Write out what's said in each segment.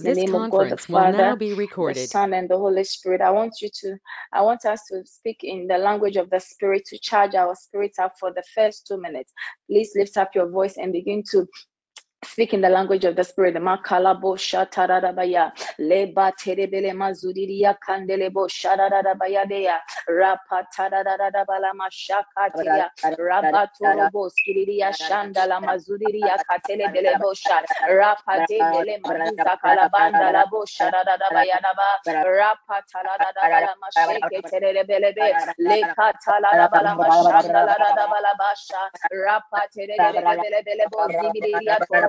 the This name of God the conference will now Father, be the. Son, and the Holy Spirit. I want you to, I want us to speak in the language of the Spirit to charge our spirit up for the first two minutes. Please lift up your voice and begin to Speak in the language of the spirit. Leba kandelebo. Rapa skiriria shandala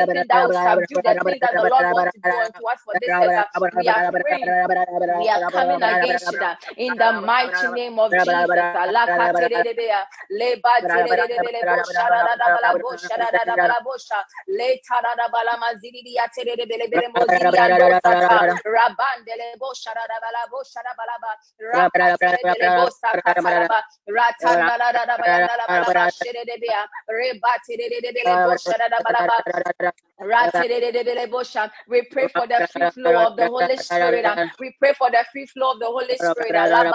anything that will subdue the things that the Lord wants to do unto us for this we are we are coming against you in the mighty name of Jesus. Alakaterebea, lebaterebelebele boshadadabala boshadadabala bosha, letaradabala maziriya terebelebele moziriya dosata, rabandele we pray for the free flow of the Holy Spirit. We pray for the free flow of the Holy Spirit.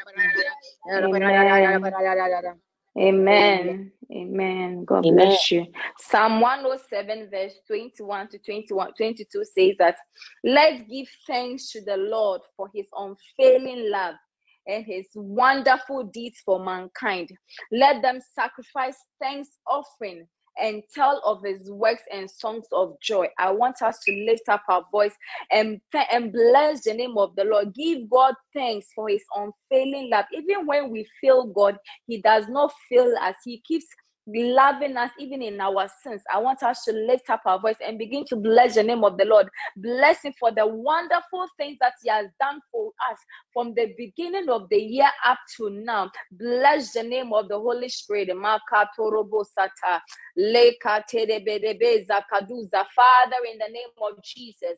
Amen Amen. Amen. God Amen. bless you. Psalm 107, verse 21 to 21, 22 says that let's give thanks to the Lord for his unfailing love and his wonderful deeds for mankind. Let them sacrifice thanks offering and tell of his works and songs of joy. I want us to lift up our voice and, th- and bless the name of the Lord. Give God thanks for his unfailing love. Even when we fail God, he does not fail us. He keeps loving us even in our sins. I want us to lift up our voice and begin to bless the name of the Lord. Bless him for the wonderful things that he has done for us from the beginning of the year up to now. Bless the name of the Holy Spirit. Father, in the name of Jesus.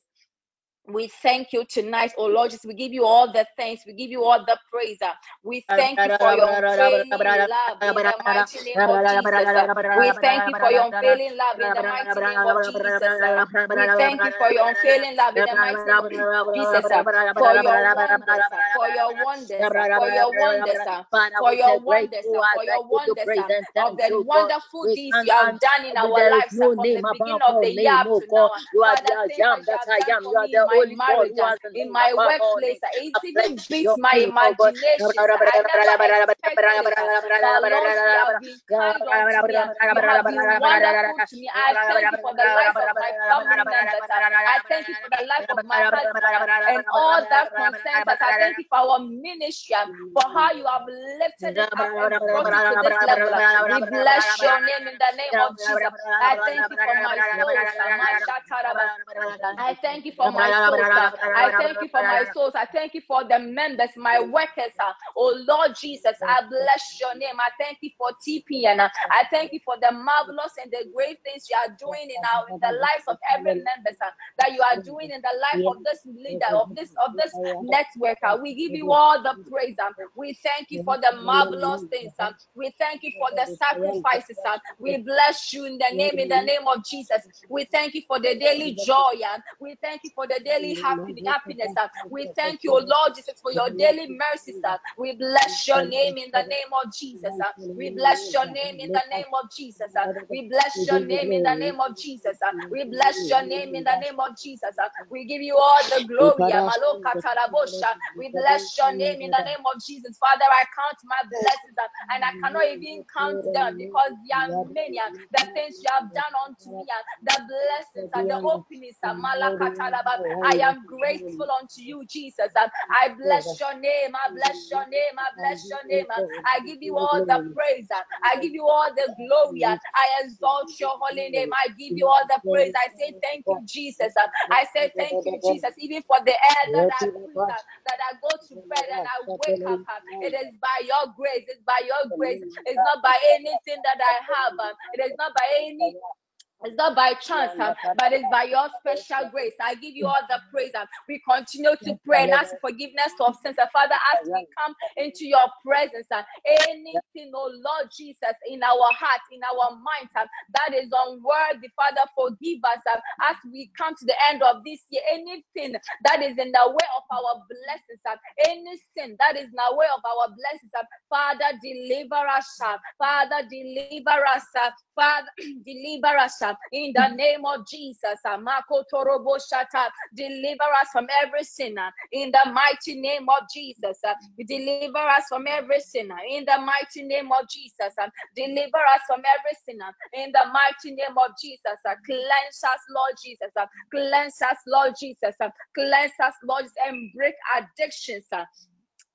We thank you tonight, oh Lord. Jesus, we give you all the thanks. We give you all the praise. uh. We thank you for your unfailing love in the mighty name of Jesus. uh. We thank you for your unfailing love in the mighty name of Jesus. uh. We thank you for your unfailing love in the mighty name of Jesus. uh. For your wonders, uh, for your wonders, uh, for your wonders, uh, for your wonders, uh, for your wonders uh, of the wonderful deeds you have done in our lives uh, from the beginning of the year oh to now. You are the I am that I am. You are the my marriage, uh, in my workplace. Uh, it even beats my imagination. I never expected it. I've been kind unto me. Uh, you have been wonderful to me. I thank you for the life of my family members. I thank you for the life of my husband and all that concerns us. I thank you for our ministry, um, for how you have lifted it up and brought it to this level. We bless your name in the name of Jesus. I thank you for my souls. I thank you for my I thank you for my souls. I thank you for the members, my workers. Oh Lord Jesus, I bless your name. I thank you for TPN. I thank you for the marvelous and the great things you are doing in our in the lives of every member uh, that you are doing in the life of this leader of this of this network. Uh, we give you all the praise. Uh, we thank you for the marvelous things. We thank you for the sacrifices. We bless you in the name in the name of Jesus. We thank you for the daily joy. We thank you for the daily happiness. Uh, we thank you, Lord Jesus, for your daily mercies. Uh, we bless your name in the name of Jesus. We bless your name in the name of Jesus. We bless your name in the name of Jesus. We bless your name in the name of Jesus. We give you all the glory. Uh, we bless your name in the name of Jesus. Father, I count my blessings and I cannot even count them because there are many the things you have done unto me, the blessings and the openings. I am grateful unto you, Jesus. I bless your name. I bless your name. I bless your name. I give you all the praise. I give you all the glory. I exalt your holy name. I give you all the praise. I say thank you, Jesus. I say thank you, Jesus, even for the air that I breathe, that I go to bed and I wake up. It is by your grace. It's by your grace. It's not by anything that I have. It is not by any it's not by chance, but it's by your special grace. I give you all the praise. We continue to pray and ask forgiveness of sins. Uh, Father, as we come into your presence, uh, anything, oh Lord Jesus, in our hearts, in our minds, that is unworthy, Father, forgive us as we come to the end of this year. Anything that is in the way of our blessings, uh, any sin that is in the way of our blessings, Father, deliver us. Uh, Father, deliver us. Uh, Father, deliver us. Uh, in the name of Jesus. Deliver us from every sinner in the mighty name of Jesus. Deliver us from every sinner in the mighty name of Jesus. Deliver us from every sinner in the mighty name of Jesus. Cleanse us, Lord Jesus. Cleanse us, Lord Jesus. Cleanse us, Lord, and break addictions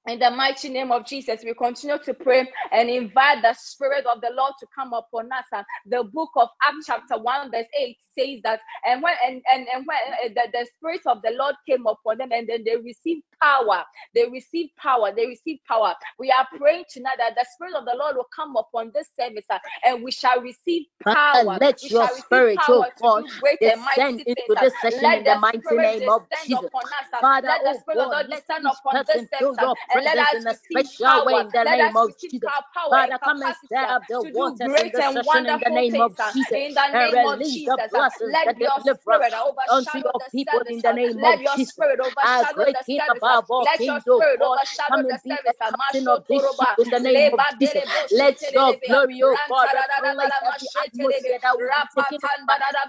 in the mighty name of Jesus, we continue to pray and invite the Spirit of the Lord to come upon us. Uh, the book of Acts, chapter 1, verse 8 says that, and when and, and, and when uh, the, the Spirit of the Lord came upon them, and then they received power. They received power. They received power. We are praying tonight that the Spirit of the Lord will come upon this service uh, and we shall receive power. let we your Spirit, oh God, descend into things, uh, this session let in the, the mighty name of Jesus. Us, uh, Father, let the oh Spirit oh God, of the Lord descend upon this service uh, presence in a special way in the name of Jesus. Father, come and stir up the waters in the session in the name of Jesus. And release the blessings, the deliverance unto your people in the name of Jesus. Our great King above all kings, oh God, come and be the captain of this ship in the name of Jesus. Let your um, glory, oh God, replace every atmosphere that will be taken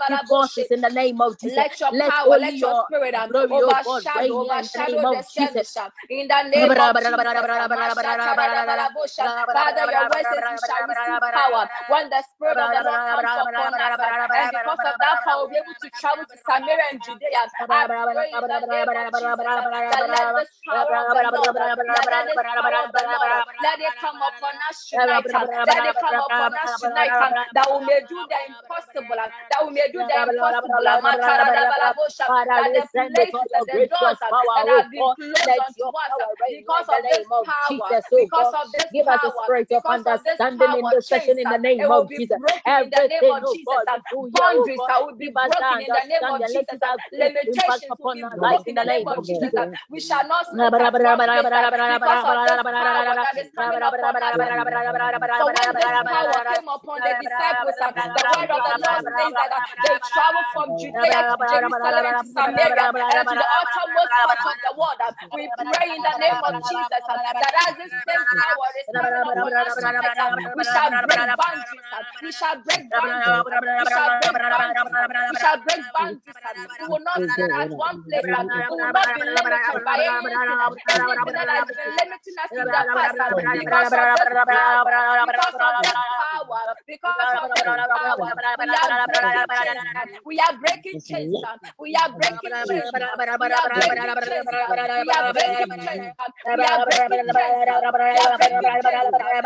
by forces in the name of Jesus. Let your power, let your spirit glory, oh God, reign in the name of Jesus. In the name of Jesus. Father, your word says we shall receive power when the Spirit of the Lord comes upon us. And because of that power, we'll be able to travel to Samaria and Judea. I pray in the name of Jesus let this power of the Lord, let this power of the Lord, let it come upon us tonight. Let it come upon us tonight that we may do the impossible, that we may do the impossible. That the places, the doors that have been closed unto us. because of this power, oh because of this Give us a spirit of understanding in this session in the name of Jesus. Everything, oh God, boundaries will be broken in the name of Jesus. Limitations will be broken in the name of Jesus. We shall not sleep at one place because of this power that is coming upon. So when this power came upon the disciples, the word of the Lord says that they traveled from Judea to Jerusalem to Samaria and to the uttermost part of the world. We pray in the name of Jesus that as this same power is upon us we shall break boundaries. We shall break boundaries. We shall break boundaries. We shall break boundaries. We will not sit at one place. We will not be limited by anything, anything that has been limiting us in the past. Because of this power, because of this power, because of this power, we are breaking chains. We are breaking chains. We are breaking chains. We are breaking chains. We are breaking chains.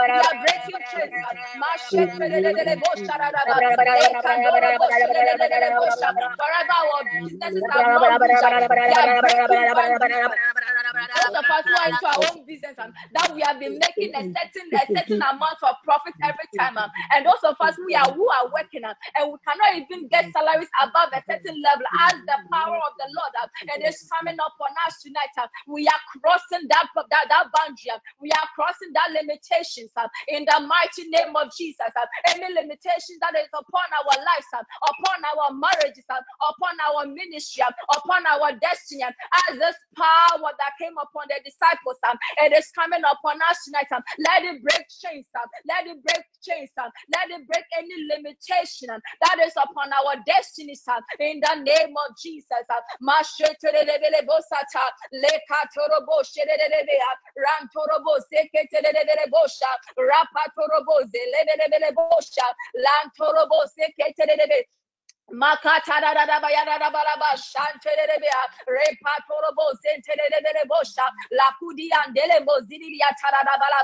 We are breaking chains. We are breaking chains. Forever our businesses are not We are breaking boundaries. Those of us who are into our own business um, that we have been making a certain a certain amount of profit every time, um, and those of us we are who are working um, and we cannot even get salaries above a certain level as the power of the Lord um, it is coming upon us tonight. Um, we are crossing that that, that boundary. Um, we are crossing that limitations um, in the mighty name of Jesus. Um, any limitations that is upon our lives, um, upon our marriages, um, upon our ministry, um, upon our destiny, um, as this power that came upon the disciples, um, it is coming upon us tonight. Um, let it break chains, um, let it break chains, um, let it break any limitation um, that is upon our destiny. um, in the name of Jesus. Um, Rantorobo Seketelebosha, Rapatorobo Zelebelebosha, Lantorobo Seketelebe. Makatarabaya Shanterebea Repatorobo Zenterebosha Lakudi and Delemo Zidia Tarabala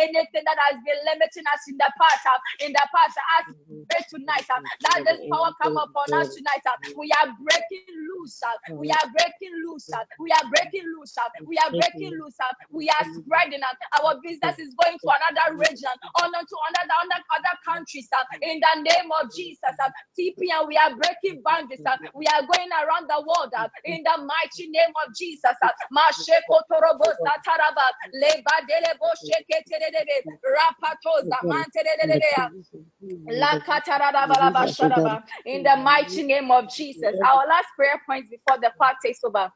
anything that has been limiting us in the past in the past as mm-hmm. tonight mm-hmm. that this mm-hmm. power come upon us tonight. We are breaking loose. We are breaking loose. We are breaking loose. We are breaking loose. We are spreading. Our business is going to another region on to another other countries in the name of Jesus. TP we are breaking boundaries. Uh, we are going around the world uh, in the mighty name of Jesus. Uh, sharaba in the mighty name of Jesus. Our last prayer point before the part takes over.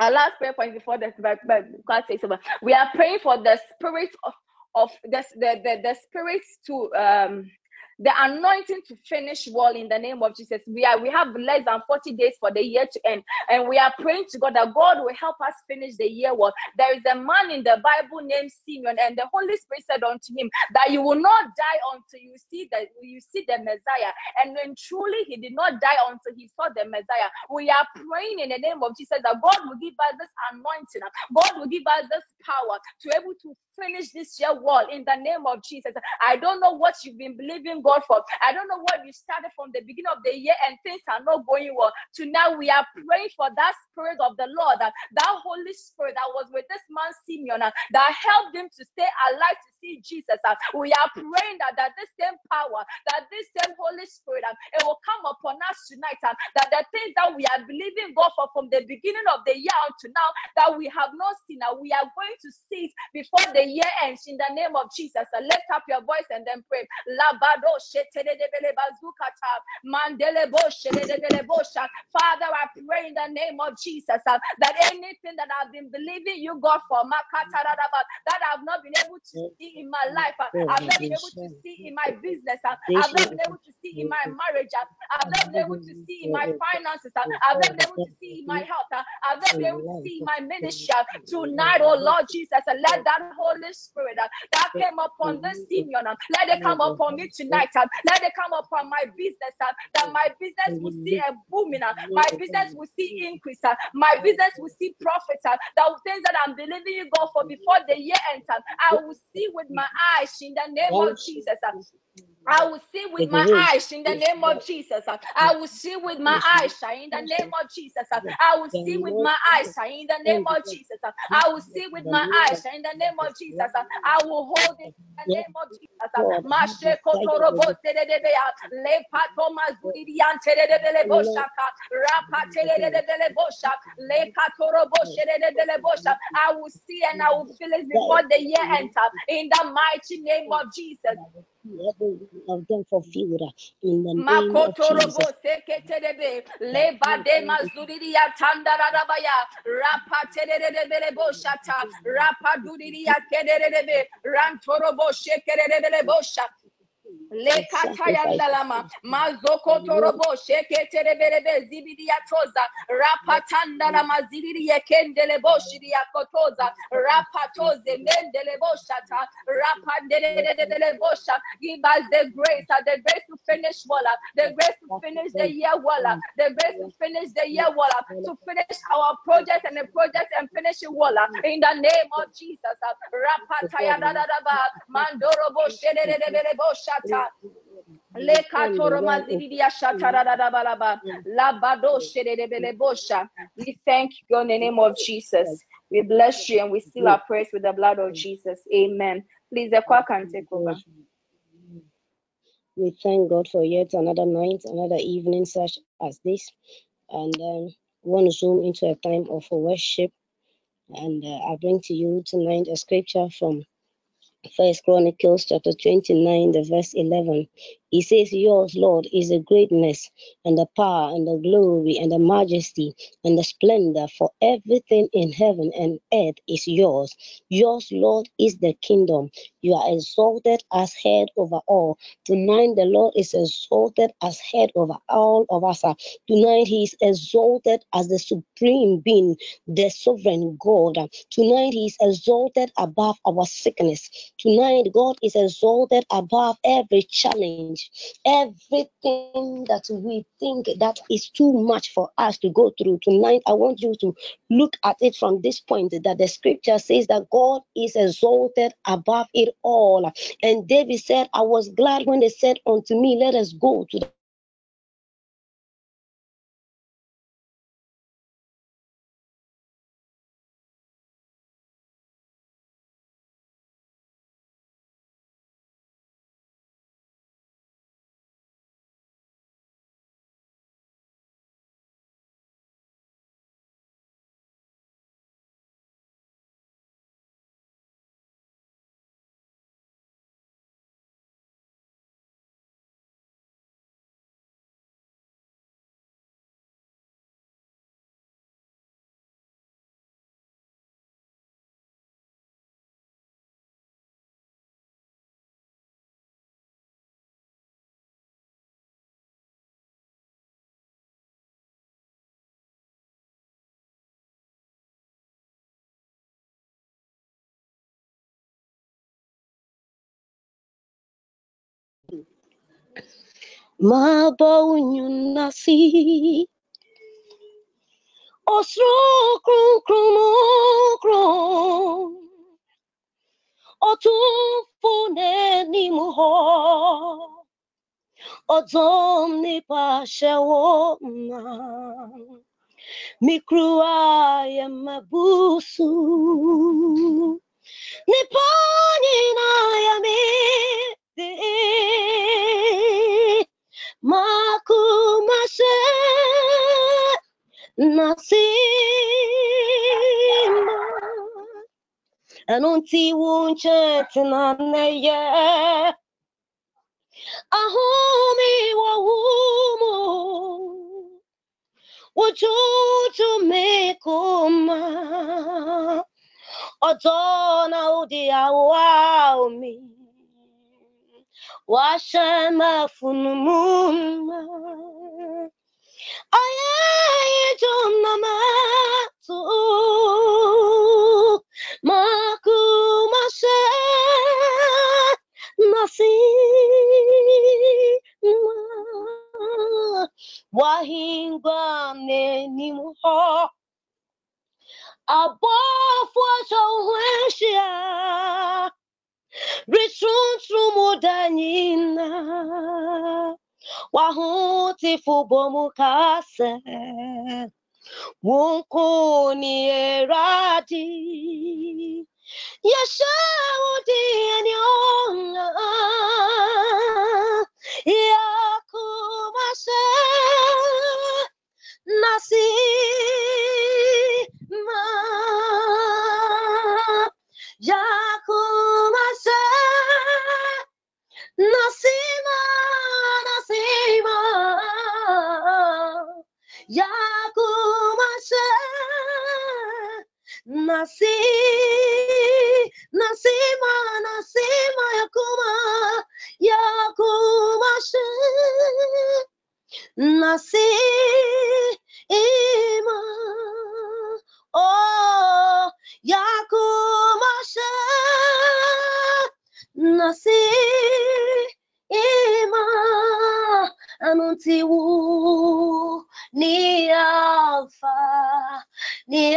Our last prayer point before the class takes over. We are praying for the spirit of of the, the, the spirits to um the anointing to finish well in the name of Jesus. We are we have less than 40 days for the year to end, and we are praying to God that God will help us finish the year well. There is a man in the Bible named Simeon, and the Holy Spirit said unto him that you will not die until you see that you see the Messiah. And when truly he did not die until he saw the Messiah. We are praying in the name of Jesus that God will give us this anointing, God will give us this power to able to finish this year well in the name of Jesus. I don't know what you've been believing God for. I don't know what you started from the beginning of the year and things are not going well. To now we are praying for that spirit of the Lord, that, that Holy Spirit that was with this man Simeon, that helped him to stay alive to see Jesus. We are praying that, that this same power, that this same Holy Spirit, it will come upon us tonight. That the things that we are believing God for from the beginning of the year to now, that we have not seen, we are going to see it before the year ends in the name of Jesus. Lift up your voice and then pray. Father, I pray in the name of Jesus uh, that anything that I've been believing you, God, for that I've not been able to see in my life, uh, I've not been able to see in my business, uh, I've not been able to see in my marriage, I've not been able to see in my finances, I've not been able to see in my health, I've not been able to see in my ministry. Tonight, oh Lord Jesus, let that Holy Spirit uh, that came upon this Simeon, uh, let it come upon me tonight, uh, let it come upon my business, that my business will see a booming, my business will see increase, my business will see profit, that things that I'm believing you God for before the year ends, I will see with my eyes in the name of Jesus. I will see with my eyes in the name of Jesus. I will see with my eyes in the name of Jesus. I will see with my eyes in the name of Jesus. I will see with my eyes in the name of Jesus. I will hold it in the name of Jesus. Mashe kotorobo teredebea le patoma zuridian teredebele boshaka. Rapa teredebele bosha. Le katorobo sheredebele bosha. I will see and I will feel it before the year ends in the mighty name of Jesus of them fulfilled in the name of Jesus. Leba de mazuriya tandarabaya rapa tererebe boshata rapa duriya kererebe rantorobo shekererebe bosha lekatayandalama mazoko torobo sheketereberebe zibidiatoza rapatandala maziriye kendele boshiria kotoza. Rapatoze mendele boshata rapandelele bosha give us the grace uh, the grace to finish well uh, the grace to finish the year well uh, the grace to finish the year well to finish our project and the project and finish it well in the name of Jesus rapatayandalaba mandoro bosherebere boshata we thank you in the name of Jesus. We bless you and we seal our prayers with the blood of Jesus. Amen. Please, the choir can take over. We thank God for yet another night, another evening such as this. And um, we want to zoom into a time of worship. And uh, I bring to you tonight a scripture from First Chronicles chapter 29, the verse 11. He says, Yours, Lord, is the greatness and the power and the glory and the majesty and the splendor, for everything in heaven and earth is yours. Yours, Lord, is the kingdom. You are exalted as head over all. Tonight, the Lord is exalted as head over all of us. Tonight, He is exalted as the supreme being, the sovereign God. Tonight, He is exalted above our sickness. Tonight, God is exalted above every challenge, everything that we think that is too much for us to go through. Tonight, I want you to look at it from this point that the scripture says that God is exalted above it all. And David said, I was glad when they said unto me, Let us go to the Mabaunyunasi Osro krum krum krum Otufune ni muho. Odom ni pashewo na Mikrua ya mabusu Nipani na ya mi makumase nasima anunti wunche tinaneye ahumi wahumu wuchuchu mekuma odona udi awami washema funumuma ayayijomnamatu makumase nasima. Wahingwa nenimuho abofo showeshia Rishuntrumudanyina Wahuti fubomukase Wunkuni eradi Yeshawudi anyonga Yakumase Nasima Yakumase Nasima Nasima Yakumase Nasi Nasima Nasima Yakuma Yakumase Nasi Ima Oh Yakumasha Nasi Ima Anuntiwu Ni Alpha Ni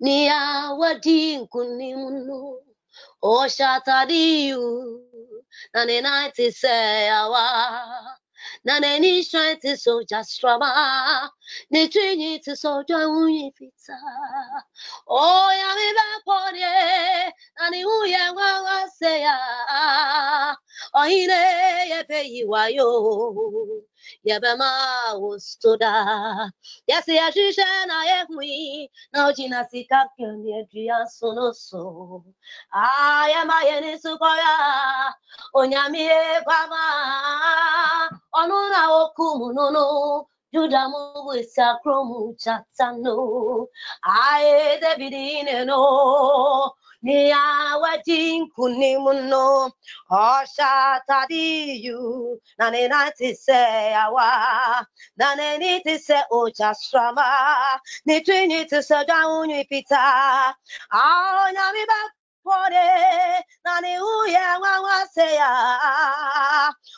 niyawadinkunimunu oshatadiyu nanenatiseyawa nanenishati sojastrama netriniti sojauyipita oyamibakore naniuyewawaseya ohineyepeyiwayo yabema ustoda yasi ashishe na yehui na ujina sikapyo miedri ya sonoso ayama yeni sukoya onyami ekwama onuna okumu nono Judamu with kromu Chatano, I David no niawajinku nimuno oshatadiyu nanenatise awa. Nanenitise nitwini nitwinitise jaunyu pita. Aonyamiba pore nani uya wawa seya.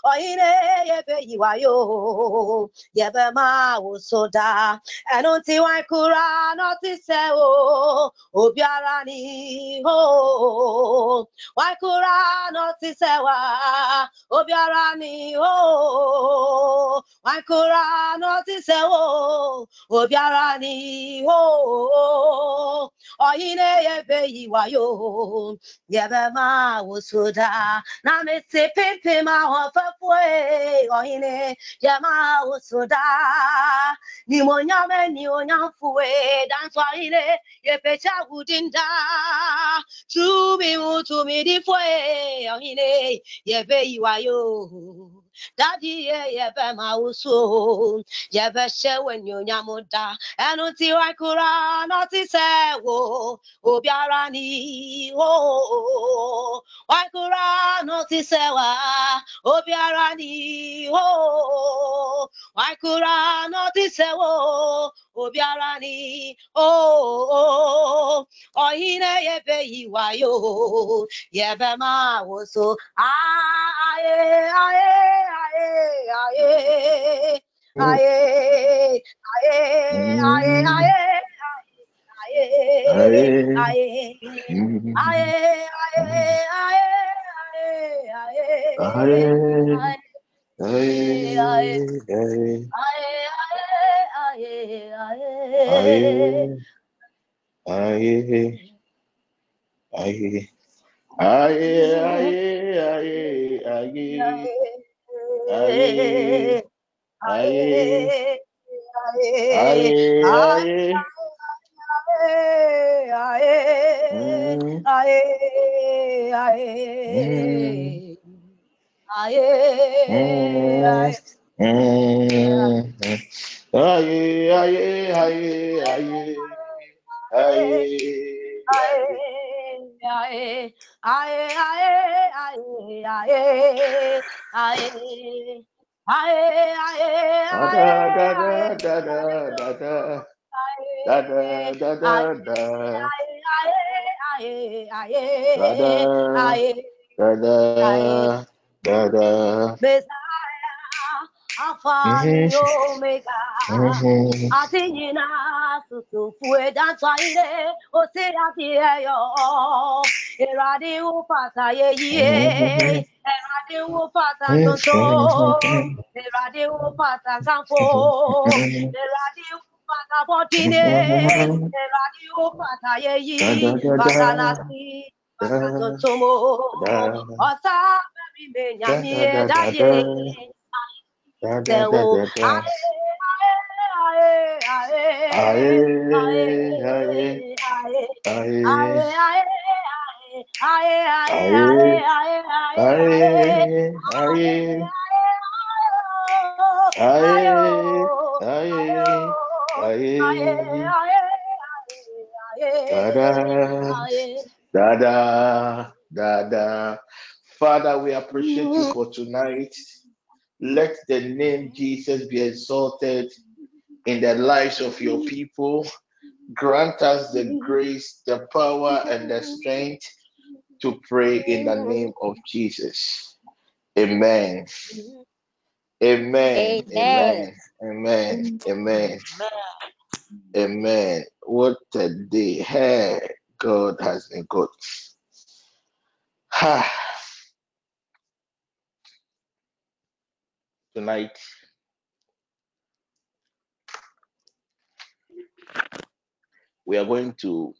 Oire yebe iwayo yebe ma usoda enunti wa kura noti se o obiara ni ho. Wa kura noti se wa obiara ni ho. Wa kura noti se o obiara ni ho. Oire yebe iwayo yebe ma usuda na me se pepe ma ofafwe ohine yema usuda ni monya me ni onya fuwe danso ile ye pecha udinda tu mi utu mi di fwe ohine Daddy, yeah, yeah, mauso. Yeah, when you nyamuda. And until I could not to say, oh, Obiarani, oh, I could not to say, Obiarani, oh, I could not to say, oh, obiara ni o ọ̀yìn yebe iwayo yebe mauso aye aye aye aye aye aye aye aye aye aye aye aye aye aye Aye, aye, aye, aye, aye, aye, aye, Mm. Aye, aye, aye, aye, aye, da da da Aye, aye, aye, aye, aye. Da da da da da Mm-hmm. Alpha and Omega. Mm-hmm. Atinina susu fueda tsaile o se ati yo, Erade o pata ye ye. Mm-hmm. Erade o pata toto. Erade o pata kanfo. Erade o pata botine. Erade o pata ye ye. Pata nasi. Pata totomo. Ota memi me nyami edaye devil. Father, we appreciate you for tonight. Let the name Jesus be exalted in the lives of your people. Grant us the grace, the power, and the strength to pray in the name of Jesus. Amen. Amen. Amen. Amen. Amen. Amen. What a day. Hey, God has been good. Ha. Tonight, we are going to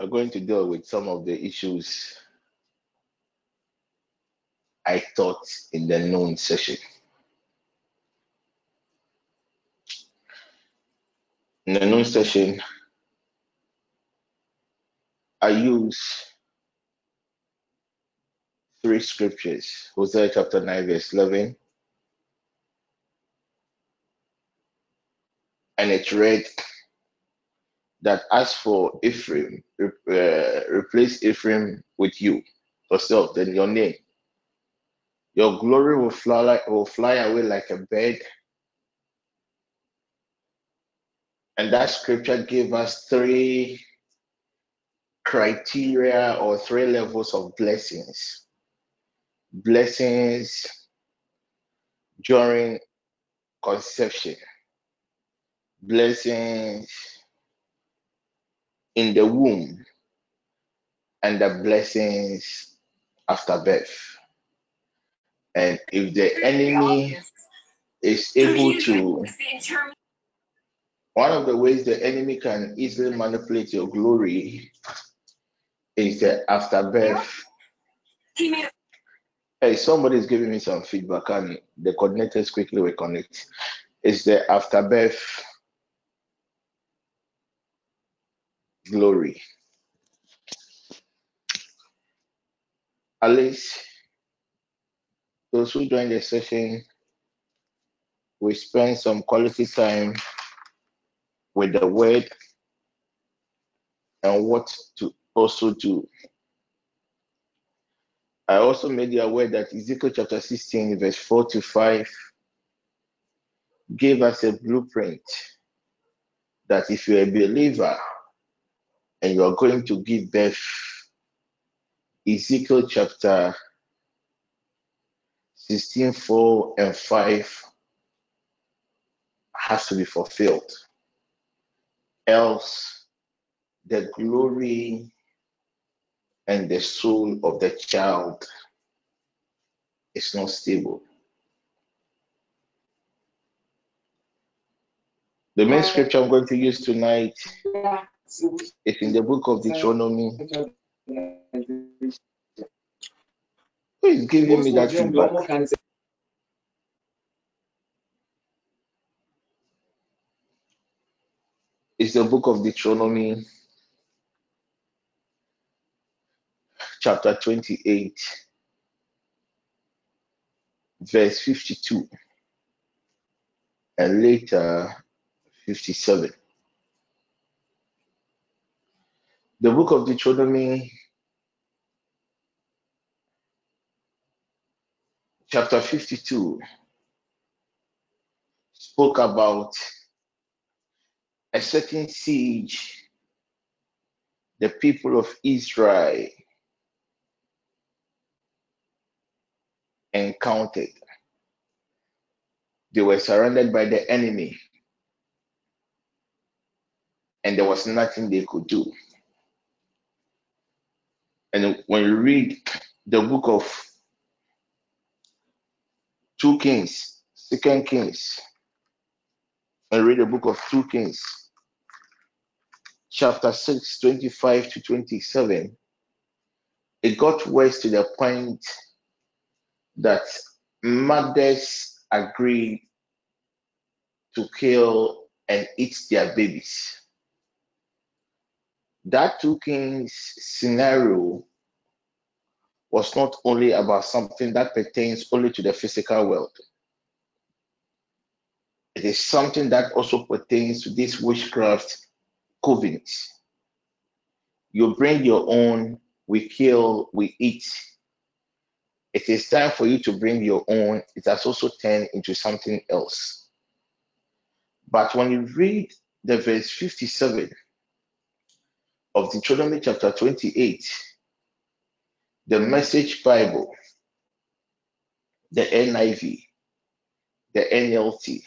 are going to deal with some of the issues I taught in the noon session. In the noon session, I use three scriptures Hosea chapter 9, verse 11. And it read that as for Ephraim, uh, replace Ephraim with you yourself, then your name. Your glory will fly, will fly away like a bird. And that scripture gave us three criteria or three levels of blessings. Blessings during conception, blessings in the womb, and the blessings after birth. And if the enemy is able to, one of the ways the enemy can easily manipulate your glory is the afterbirth. Hey, somebody is giving me some feedback, and the coordinators quickly will connect. It's the afterbirth glory. Alice, those who join the session, we spend some quality time with the word and what to also do. I also made you aware that Ezekiel chapter 16, verse 4 to 5 gave us a blueprint that if you're a believer and you are going to give birth, Ezekiel chapter 16, 4 and 5 has to be fulfilled. Else, the glory and the soul of the child is not stable. The main scripture I'm going to use tonight is in the book of Deuteronomy. Who is giving me that feedback? It's the book of Deuteronomy, chapter 28, verse 52, and later 57. The book of Deuteronomy, chapter 52, spoke about a certain siege the people of Israel encountered. They were surrounded by the enemy, and there was nothing they could do. And when you read the book of Two Kings, Second Kings, and read the book of Two Kings, chapter 6, 25 to 27, it got worse to the point that mothers agreed to kill and eat their babies. That two kings scenario was not only about something that pertains only to the physical world. It is something that also pertains to this witchcraft covenant. You bring your own, we kill, we eat. It is time for you to bring your own. It has also turned into something else. But when you read the verse 57 of Deuteronomy chapter 28, the Message Bible, the NIV, the NLT,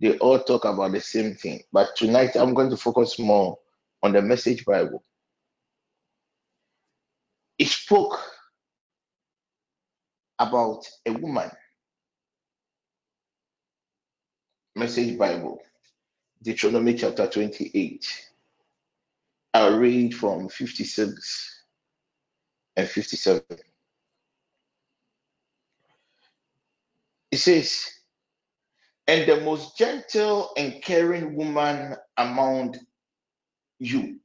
they all talk about the same thing. But tonight I'm going to focus more on the Message Bible. It spoke about a woman. Message Bible, Deuteronomy chapter 28. I'll read from 56 and 57. It says, And the most gentle and caring woman among you,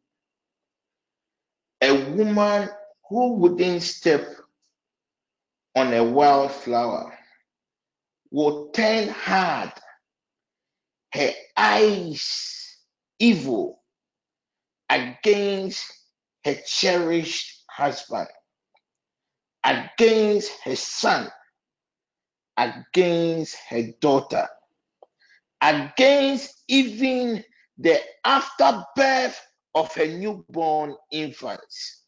a woman who wouldn't step on a wildflower, will turn hard her eyes evil against her cherished husband, against her son, against her daughter, against even the afterbirth of her newborn infants.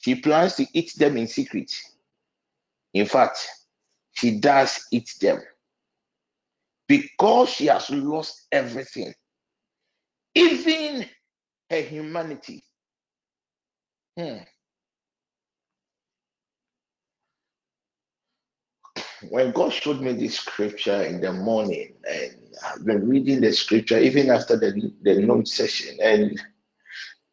She plans to eat them in secret. In fact, she does eat them because she has lost everything, even her humanity. Hmm. When God showed me this scripture in the morning, and I've been reading the scripture even after the, the note session, and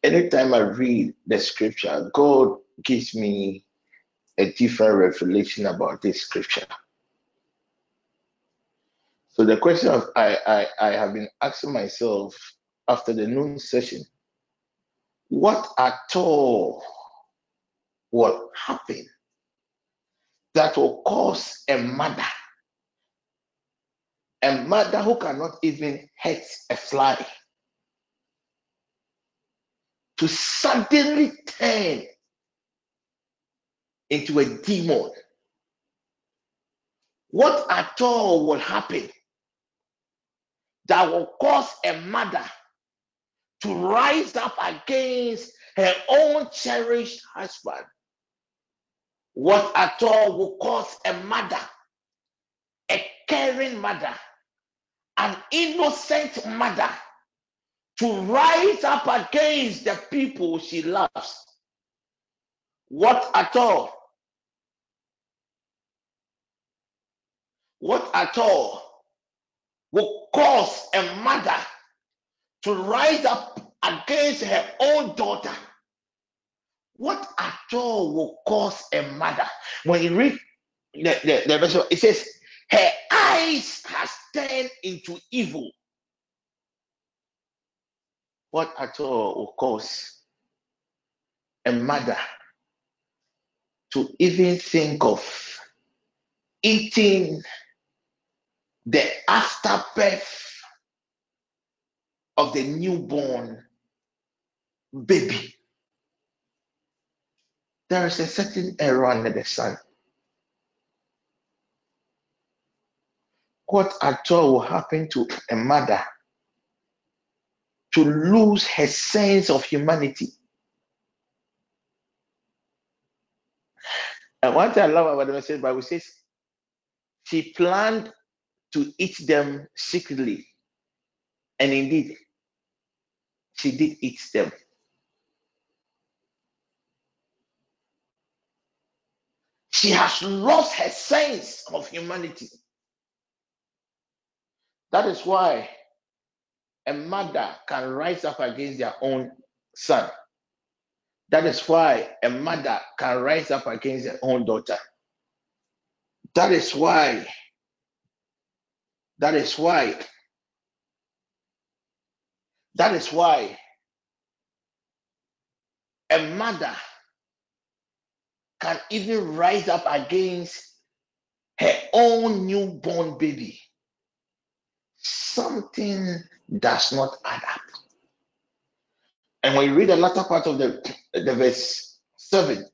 anytime I read the scripture, God gives me a different revelation about this scripture. So the question of I, I, I have been asking myself after the noon session, what at all will happen that will cause a mother, a mother who cannot even hurt a fly, to suddenly turn into a demon? What at all will happen that will cause a mother to rise up against her own cherished husband. What at all will cause a mother, a caring mother, an innocent mother to rise up against the people she loves? What at all? What at all will cause a mother to rise up against her own daughter. What at all will cause a mother? When you read the, the, the verse, it says, Her eyes has turned into evil. What at all will cause a mother to even think of eating the afterbirth of the newborn baby. There is a certain error under the sun. What at all will happen to a mother to lose her sense of humanity? And one thing I love about the message Bible says she planned to eat them secretly. And indeed, she did eat them. She has lost her sense of humanity. That is why a mother can rise up against their own son. That is why a mother can rise up against their own daughter. That is why, that is why, that is why a mother can even rise up against her own newborn baby. Something does not add up. And when you read the latter part of the, the verse 7,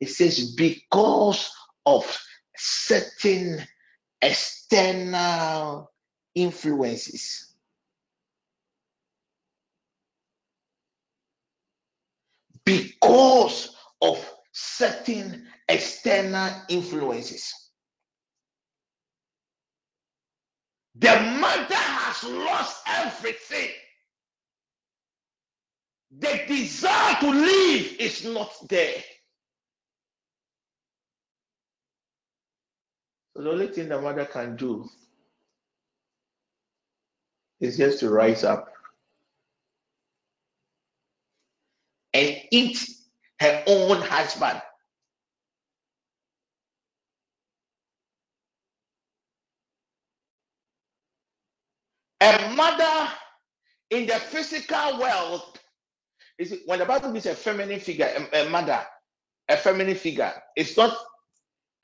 it says, Because of certain external influences. Because of certain external influences. The mother has lost everything. The desire to live is not there. So the only thing the mother can do is just to rise up and eat her own husband. A mother in the physical world is when the Bible means a feminine figure, a, a mother, a feminine figure. It's not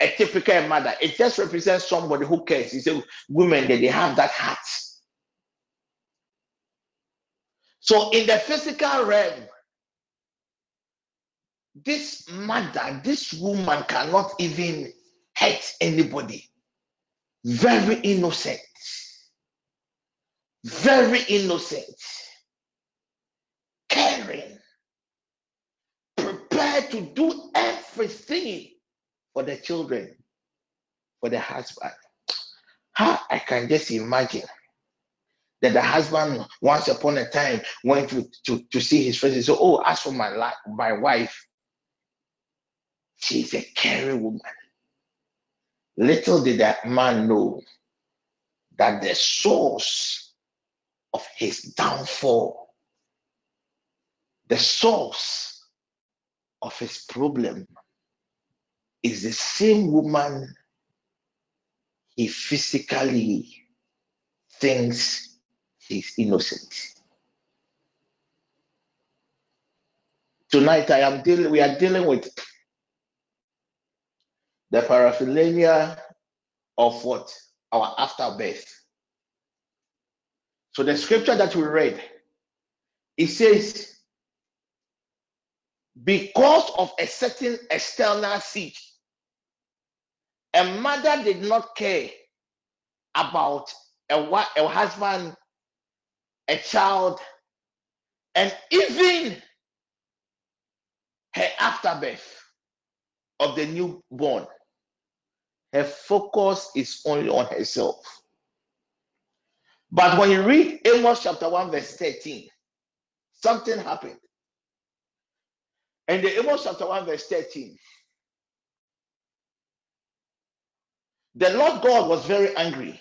a typical mother. It just represents somebody who cares. It's a woman that they have that heart. So in the physical realm, this mother, this woman cannot even hurt anybody. Very innocent. Very innocent. Caring. Prepared to do everything for the children, for the husband. How I can just imagine that the husband once upon a time went to, to, to see his friends and said, Oh, as for my life, my wife, she's a caring woman. Little did that man know that the source of his downfall, the source of his problem, is the same woman he physically thinks he's innocent. Tonight I am dealing we are dealing with the paraphernalia of what? Our afterbirth. So the scripture that we read, it says, because of a certain external siege, a mother did not care about a, a husband, a child, and even her afterbirth of the newborn. Her focus is only on herself. But when you read Amos chapter 1, verse 13, something happened. And the Amos chapter 1, verse 13, the Lord God was very angry.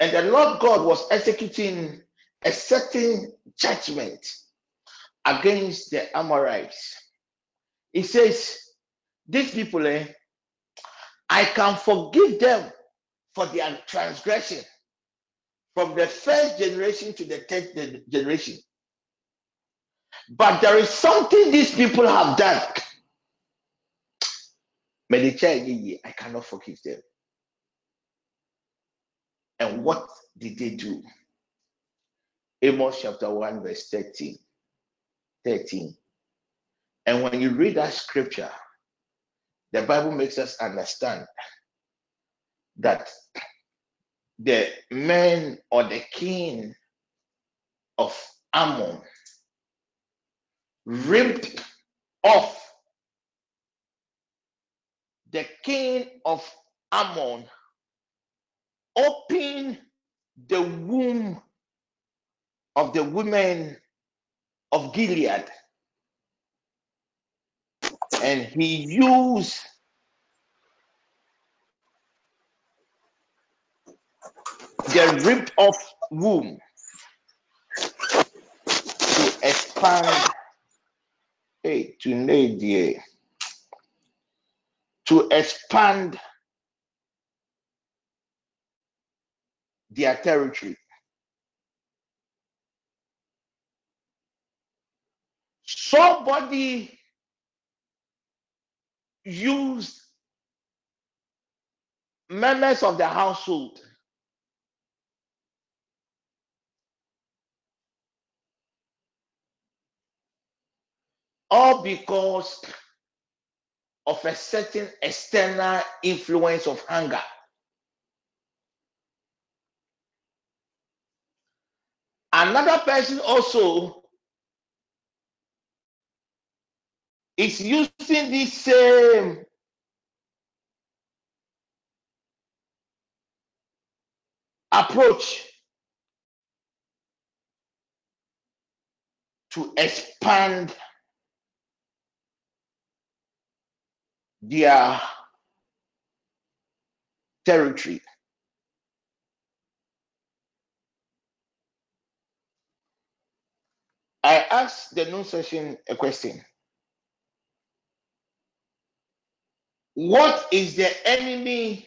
And the Lord God was executing a certain judgment against the Amorites. He says, These people, eh, I can forgive them for their transgression from the first generation to the tenth generation. But there is something these people have done. I cannot forgive them. And what did they do? Amos chapter 1, verse 13. 13. And when you read that scripture, the Bible makes us understand that the men or the king of Ammon ripped off the king of Ammon opened the womb of the women of Gilead. And he used the ripped off womb to expand. Hey, to Nadia to expand their territory. Somebody used members of the household all because of a certain external influence of hunger. Another person also is using this same approach to expand their territory. I asked the noon session a question. What is the enemy?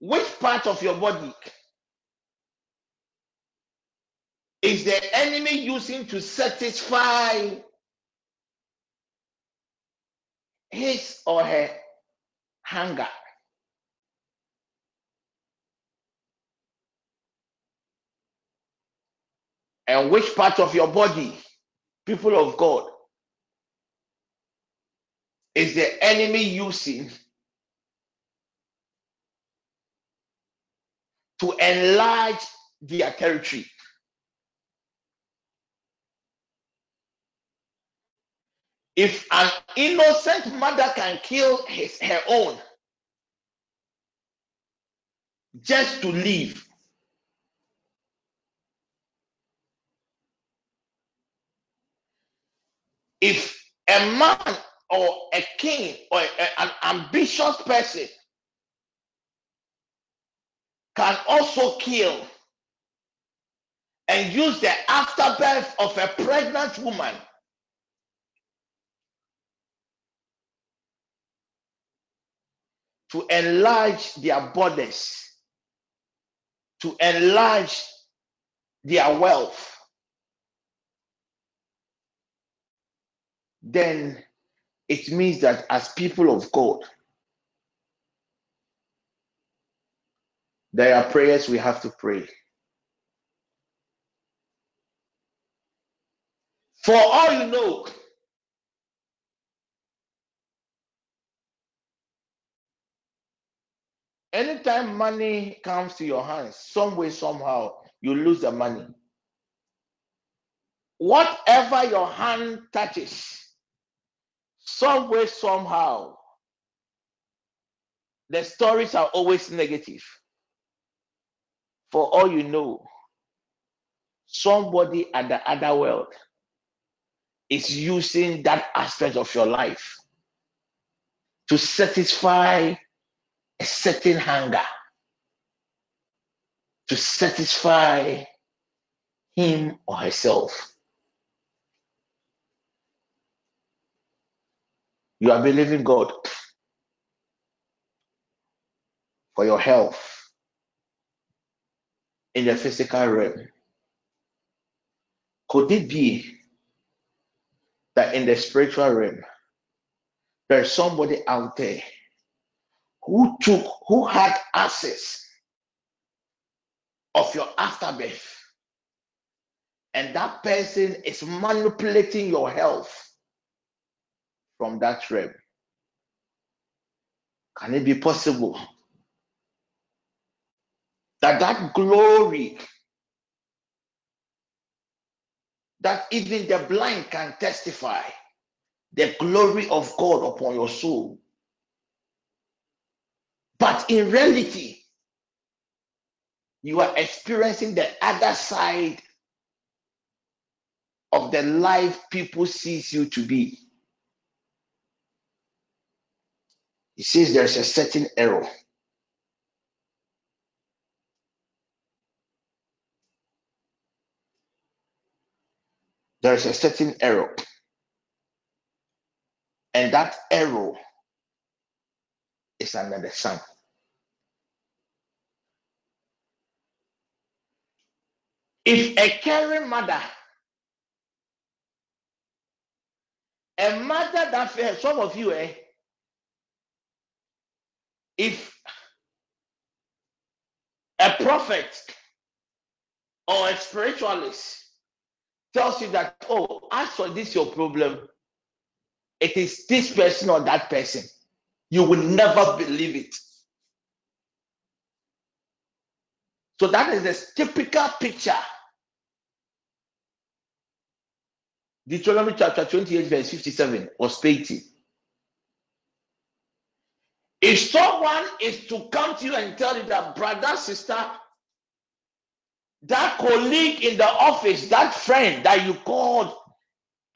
Which part of your body is the enemy using to satisfy his or her hunger? And which part of your body, people of God, is the enemy using to enlarge their territory? If an innocent mother can kill his her own just to live, if a man or a king or a- an ambitious person can also kill and use the afterbirth of a pregnant woman to enlarge their borders, to enlarge their wealth, then it means that as people of God, there are prayers we have to pray. For all you know, anytime money comes to your hands, some way, somehow, you lose the money. Whatever your hand touches, some way, somehow, the stories are always negative. For all you know, somebody at the other world is using that aspect of your life to satisfy a certain hunger, to satisfy him or herself. You are believing God for your health in the physical realm. Could it be that in the spiritual realm, there's somebody out there who took, who had access of your afterbirth, and that person is manipulating your health from that realm? Can it be possible that that glory that even the blind can testify the glory of God upon your soul. But in reality, you are experiencing the other side of the life people sees you to be. He says there's a certain error. There's a certain error. And that error is under the sun. If a caring mother, a mother that fears, some of you, eh, if a prophet or a spiritualist tells you that, oh, as for this your problem, it is this person or that person, you will never believe it. So that is a typical picture Deuteronomy chapter 28, verse 57 or 80. If someone is to come to you and tell you that brother, sister, that colleague in the office, that friend that you called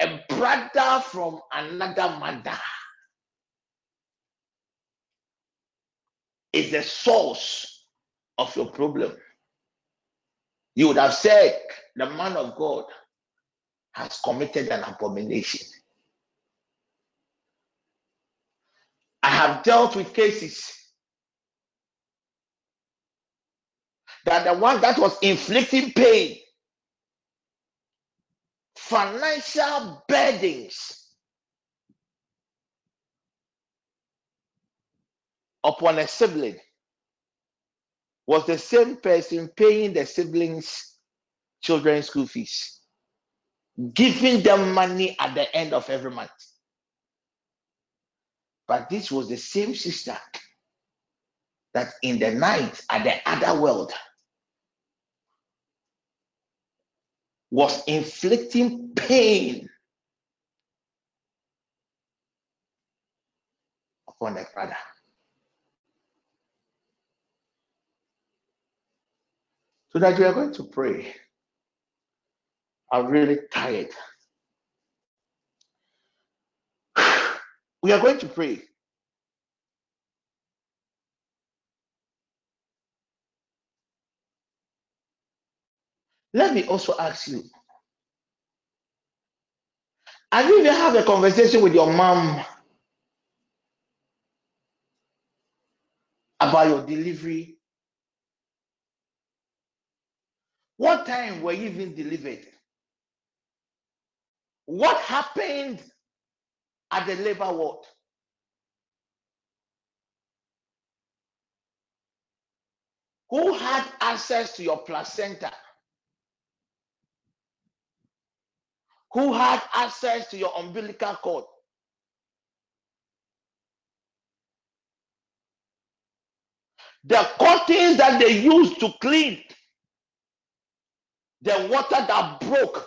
a brother from another mother is the source of your problem. You would have said, the man of God has committed an abomination. I have dealt with cases that the one that was inflicting pain, financial burdens upon a sibling was the same person paying the siblings' children's school fees, giving them money at the end of every month. But this was the same sister that in the night at the other world was inflicting pain upon the brother. So that we are going to pray. I'm really tired. We are going to pray. Let me also ask you Have you ever had a conversation with your mom about your delivery? What time were you even delivered? What happened at the labor ward? Who had access to your placenta? Who had access to your umbilical cord? The curtains that they used to clean the water that broke,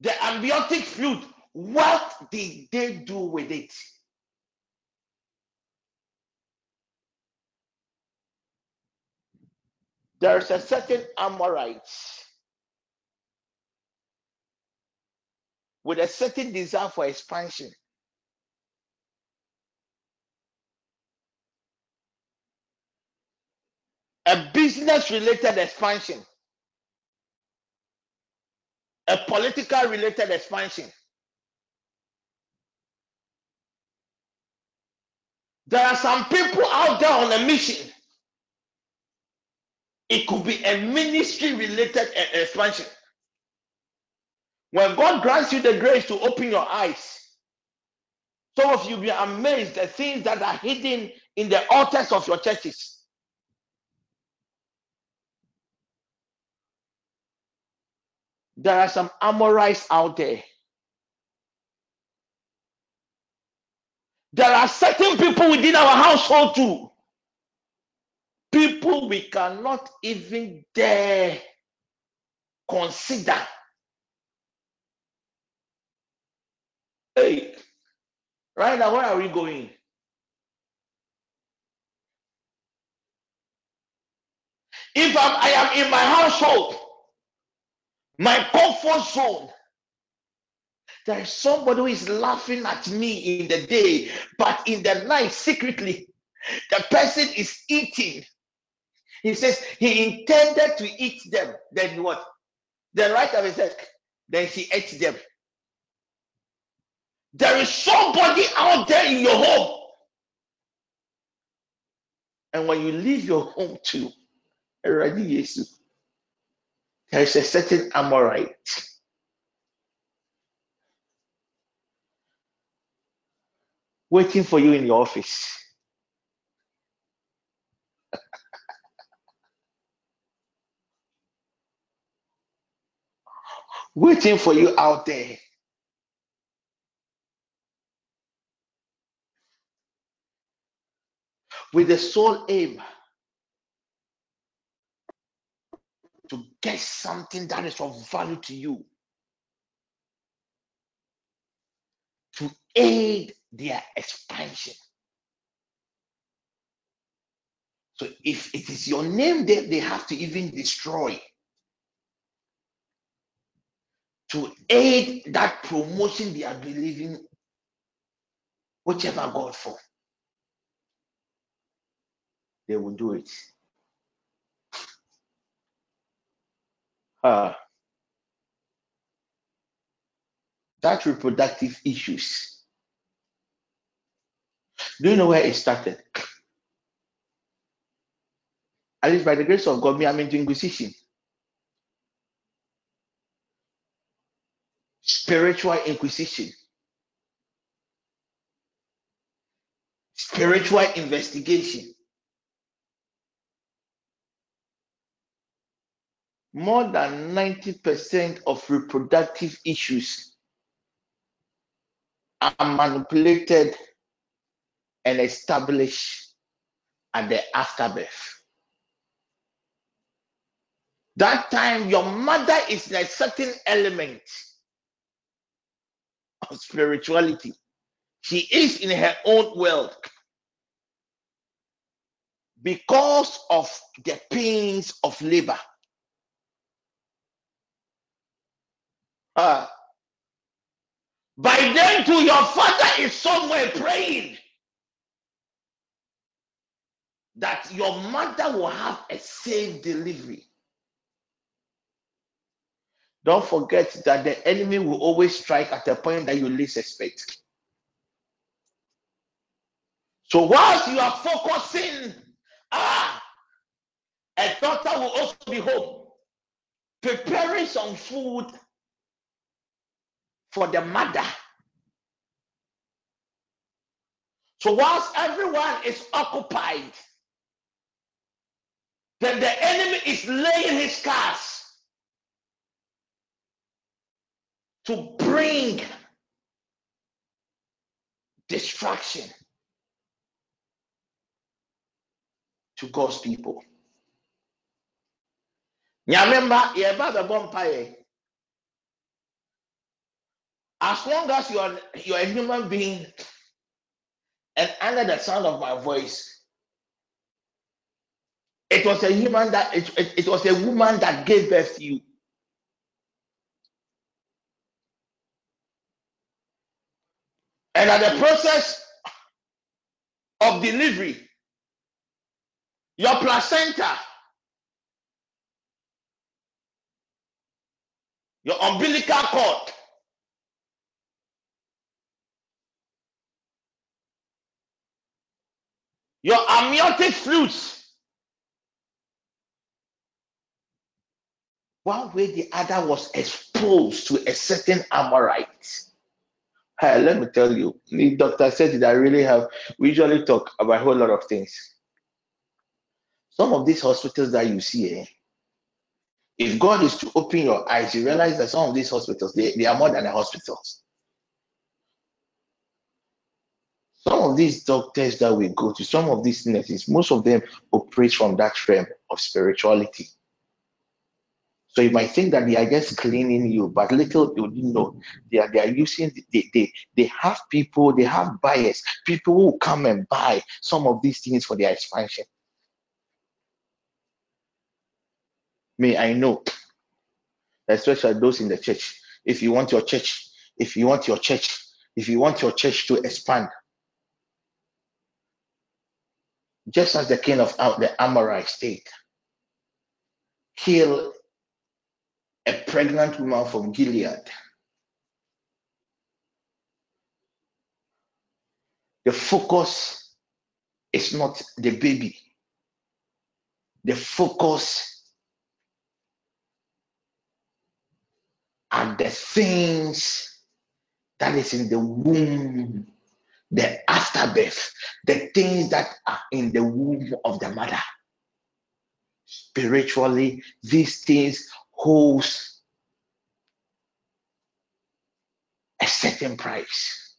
the amniotic fluid, what did they do with it? There's a certain Amorite with a certain desire for expansion. A business related expansion, a political related expansion. There are some people out there on a mission. It could be a ministry related e- expansion. When God grants you the grace to open your eyes, some of you will be amazed at things that are hidden in the altars of your churches. There are some Amorites out there. There are certain people within our household too. People we cannot even dare consider. Hey, right now, where are we going? If I'm, I am in my household, my comfort zone, there is somebody who is laughing at me in the day, but in the night, secretly, the person is eating. He says he intended to eat them. Then what? Then right he said, then he ate them. There is somebody out there in your home. And when you leave your home too, already Jesus, there is a certain Amorite waiting for you in your office. Waiting for you out there. With the sole aim to get something that is of value to you, to aid their expansion. So if it is your name that they have to even destroy to aid that promotion they are believing, whichever God for, they will do it. Uh, that reproductive issues. Do you know where it started? At least by the grace of God, me, I'm into inquisition. Spiritual inquisition. Spiritual investigation. More than 90% of reproductive issues are manipulated and established at the afterbirth. That time, your mother is in a certain element of spirituality. She is in her own world because of the pains of labor. Uh, by then, too, your father is somewhere praying that your mother will have a safe delivery. Don't forget that the enemy will always strike at a point that you least expect. So whilst you are focusing, ah, a daughter will also be home, preparing some food for the mother. So whilst everyone is occupied, then the enemy is laying his cars to bring distraction to God's people. Nyamemba yɛba bɛbɔ mpaeɛ. As long as you are you are a human being and under the sound of my voice, it was a human that it, it, it was a woman that gave birth to you. And at the process of delivery, your placenta, your umbilical cord, your amniotic fluids, one way the other was exposed to a certain amorite. Hey, let me tell you, the doctor said that I really have. We usually talk about a whole lot of things. Some of these hospitals that you see, eh, if God is to open your eyes, you realize that some of these hospitals they, they are more than the hospitals. Some of these doctors that we go to, some of these nurses, most of them operate from that realm of spirituality. So you might think that they are just cleaning you, but little you know they are they are using they, they they have people, they have buyers, people who come and buy some of these things for their expansion. May I know, especially those in the church, if you want your church, if you want your church, if you want your church to expand, just as the king of the Amorite state kill a pregnant woman from Gilead. The focus is not the baby. The focus are the things that is in the womb, the afterbirth, the things that are in the womb of the mother. Spiritually, these things holds a certain price.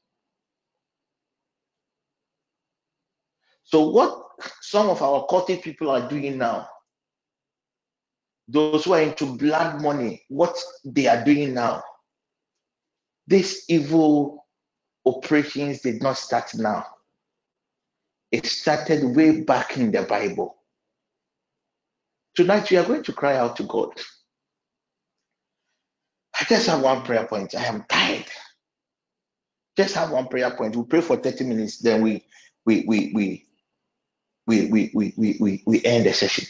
So, what some of our cultic people are doing now, those who are into blood money, what they are doing now, this evil operations did not start now. It started way back in the Bible. Tonight we are going to cry out to God. I just have one prayer point. I am tired. Just have one prayer point. We pray for 30 minutes, then we we we we we we we we, we, we end the session.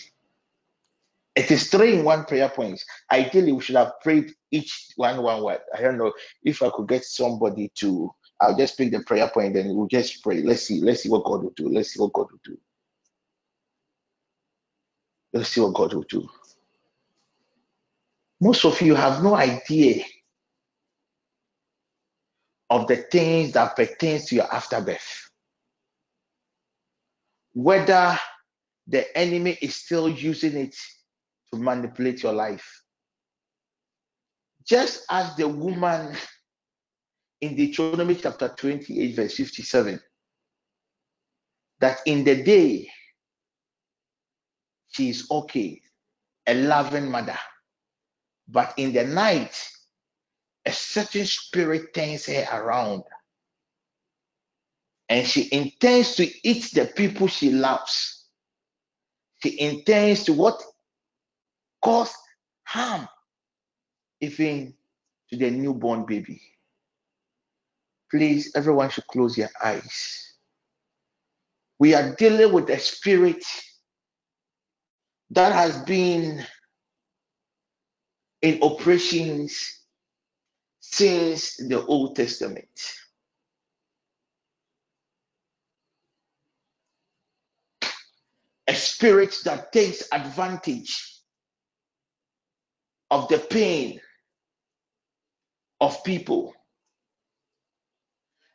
It is three in one prayer points. Ideally, we should have prayed each one one word. I don't know if I could get somebody to. I'll just pick the prayer point and we'll just pray. Let's see. Let's see what God will do. Let's see what God will do. Let's see what God will do. Most of you have no idea of the things that pertains to your afterbirth. Whether the enemy is still using it to manipulate your life. Just as the woman in Deuteronomy chapter 28, verse 57, that in the day she is okay, a loving mother, but in the night a certain spirit turns her around and she intends to eat the people she loves. She intends to what? Cause harm even to the newborn baby. Please, everyone should close your eyes. We are dealing with a spirit that has been in operations since the Old Testament. A spirit that takes advantage of the pain of people.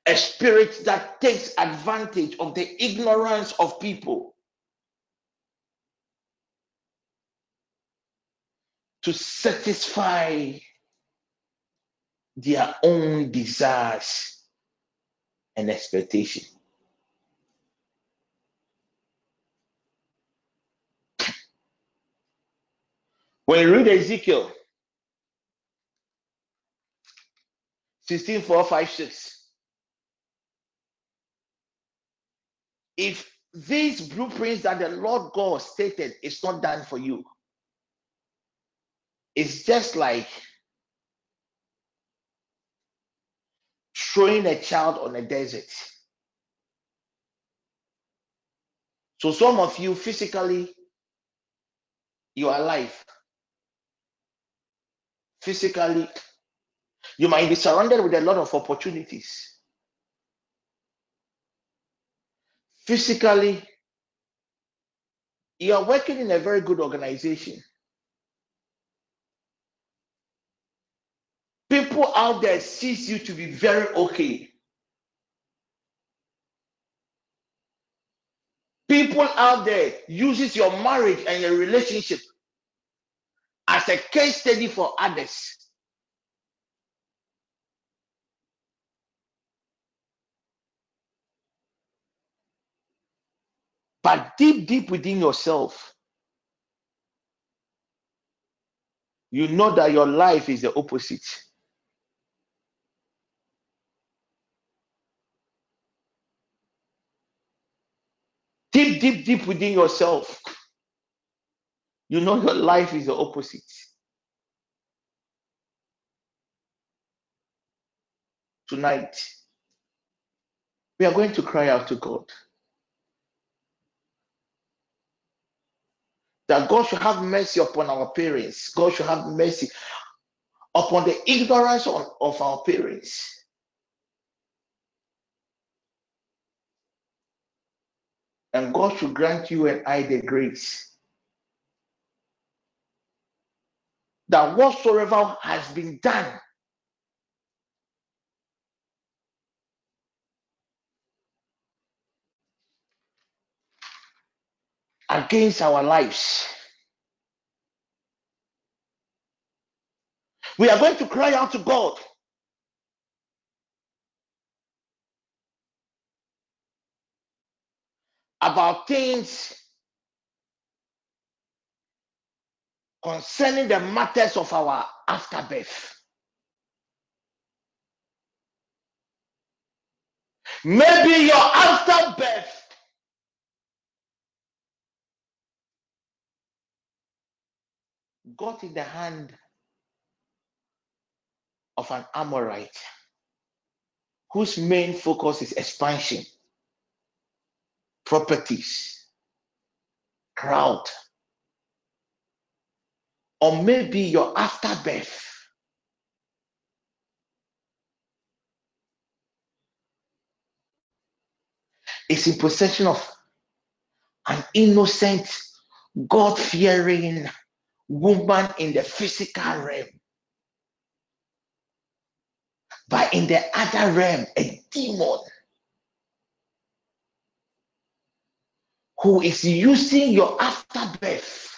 A spirit that takes advantage of the ignorance of people to satisfy their own desires and expectation. When you read Ezekiel 16, 4, 5, 6, if these blueprints that the Lord God stated is not done for you, it's just like throwing a child on a desert. So some of you physically, you are alive. Physically, you might be surrounded with a lot of opportunities. Physically, you are working in a very good organization. People out there sees you to be very okay. People out there uses your marriage and your relationship as a case study for others. But deep, deep within yourself, you know that your life is the opposite. Deep, deep, deep within yourself, you know your life is the opposite. Tonight, we are going to cry out to God that God should have mercy upon our parents. God should have mercy upon the ignorance of, of our parents. And God should grant you and I the grace that whatsoever has been done against our lives, we are going to cry out to God. About things concerning the matters of our afterbirth. Maybe your afterbirth got in the hand of an Amorite whose main focus is expansion, properties, crowd, or maybe your afterbirth. Is in possession of an innocent, God fearing woman in the physical realm. But in the other realm, a demon who is using your afterbirth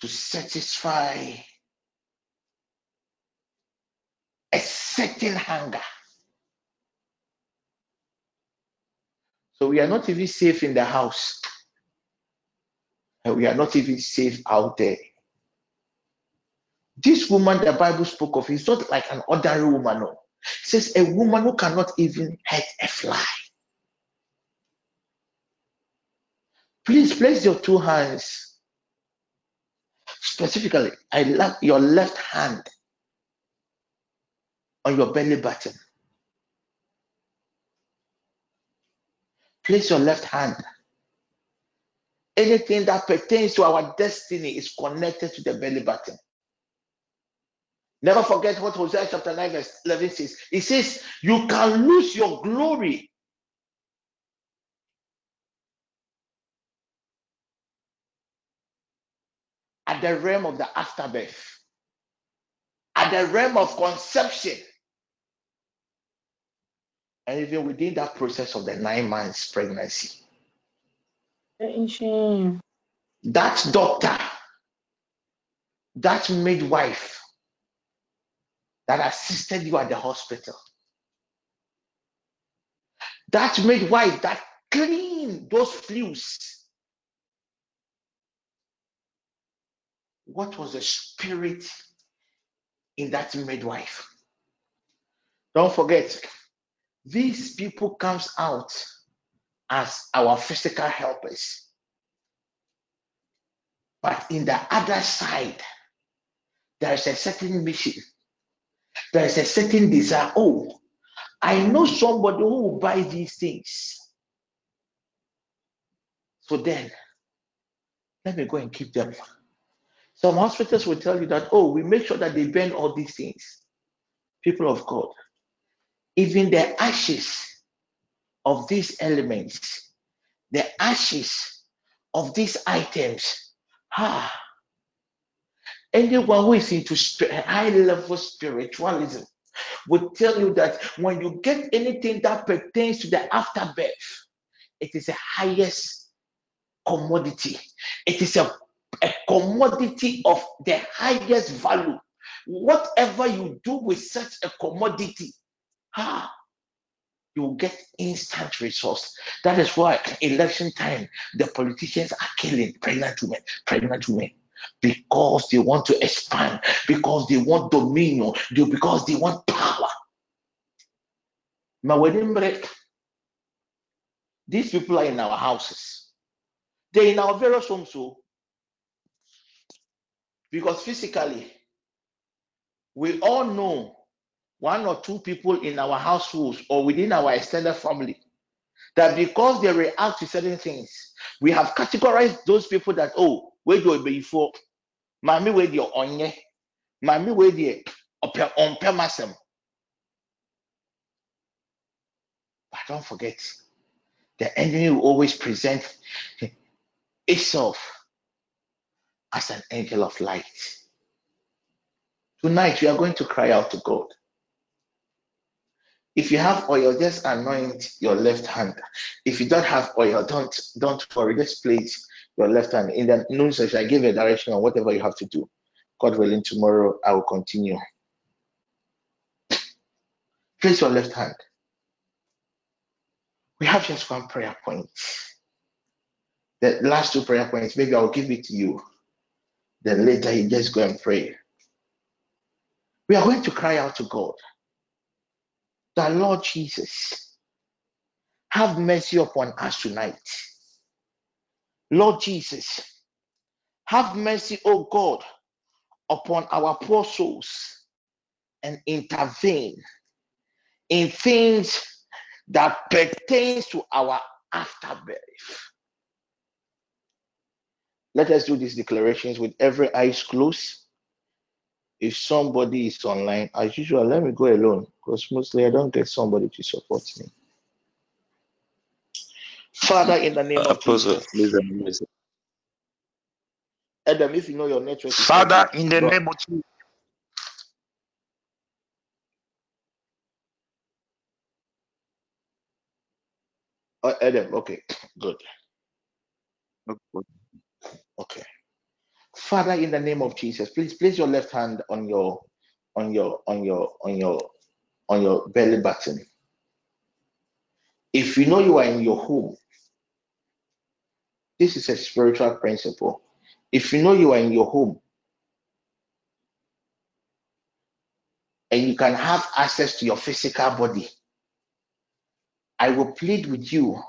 to satisfy a certain hunger. So we are not even safe in the house. And we are not even safe out there. This woman the Bible spoke of is not like an ordinary woman. No. It says a woman who cannot even hurt a fly. Please place your two hands. Specifically, I love your left hand on your belly button. Place your left hand. Anything that pertains to our destiny is connected to the belly button. Never forget what Hosea chapter 9, verse 11 says. It says, You can lose your glory. At the realm of the afterbirth, at the realm of conception, and even within that process of the nine months pregnancy. That doctor, that midwife that assisted you at the hospital, that midwife that cleaned those flues. What was the spirit in that midwife? Don't forget, these people comes out as our physical helpers. But in the other side there is a certain mission. There is a certain desire. Oh i know somebody who will buy these things. So then let me go and keep them. Some hospitals will tell you that oh we make sure that they burn all these things. People of god even the ashes of these elements, the ashes of these items, ah, anyone who is into high level spiritualism would tell you that when you get anything that pertains to the afterbirth, it is the highest commodity. It is a, a commodity of the highest value. Whatever you do with such a commodity ah, you will get instant results. That is why election time, the politicians are killing pregnant women, pregnant women, because they want to expand, because they want dominion, because they want power. Wedding break. These people are in our houses. They're in our various homes, so because physically, we all know one or two people in our households or within our extended family that because they react to certain things, we have categorized those people that, oh, where do be for? Mami, where do onye? Mami, where do on masem? But don't forget, the enemy will always present itself as an angel of light. Tonight, we are going to cry out to God. If you have oil, just anoint your left hand. If you don't have oil, don't don't worry. Just place your left hand in the noon session. I give a direction on whatever you have to do. God willing, tomorrow I will continue. Place your left hand. We have just one prayer point. The last two prayer points, maybe I'll give it to you. Then later you just go and pray. We are going to cry out to God. The Lord Jesus, have mercy upon us tonight. Lord Jesus, have mercy, O God, upon our poor souls and intervene in things that pertains to our afterbirth. Let us do these declarations with every eyes closed. If somebody is online, as usual, let me go alone because mostly I don't get somebody to support me. Father, in the name of Apostle, Jesus. please. Adam, if you know your network Father, okay, in the name of Jesus. Uh, Adam, okay, good. Okay. Father, in the name of Jesus, please place your left hand on your on your on your on your on your belly button. If you know you are in your home, this is a spiritual principle. If you know you are in your home and you can have access to your physical body, I will plead with you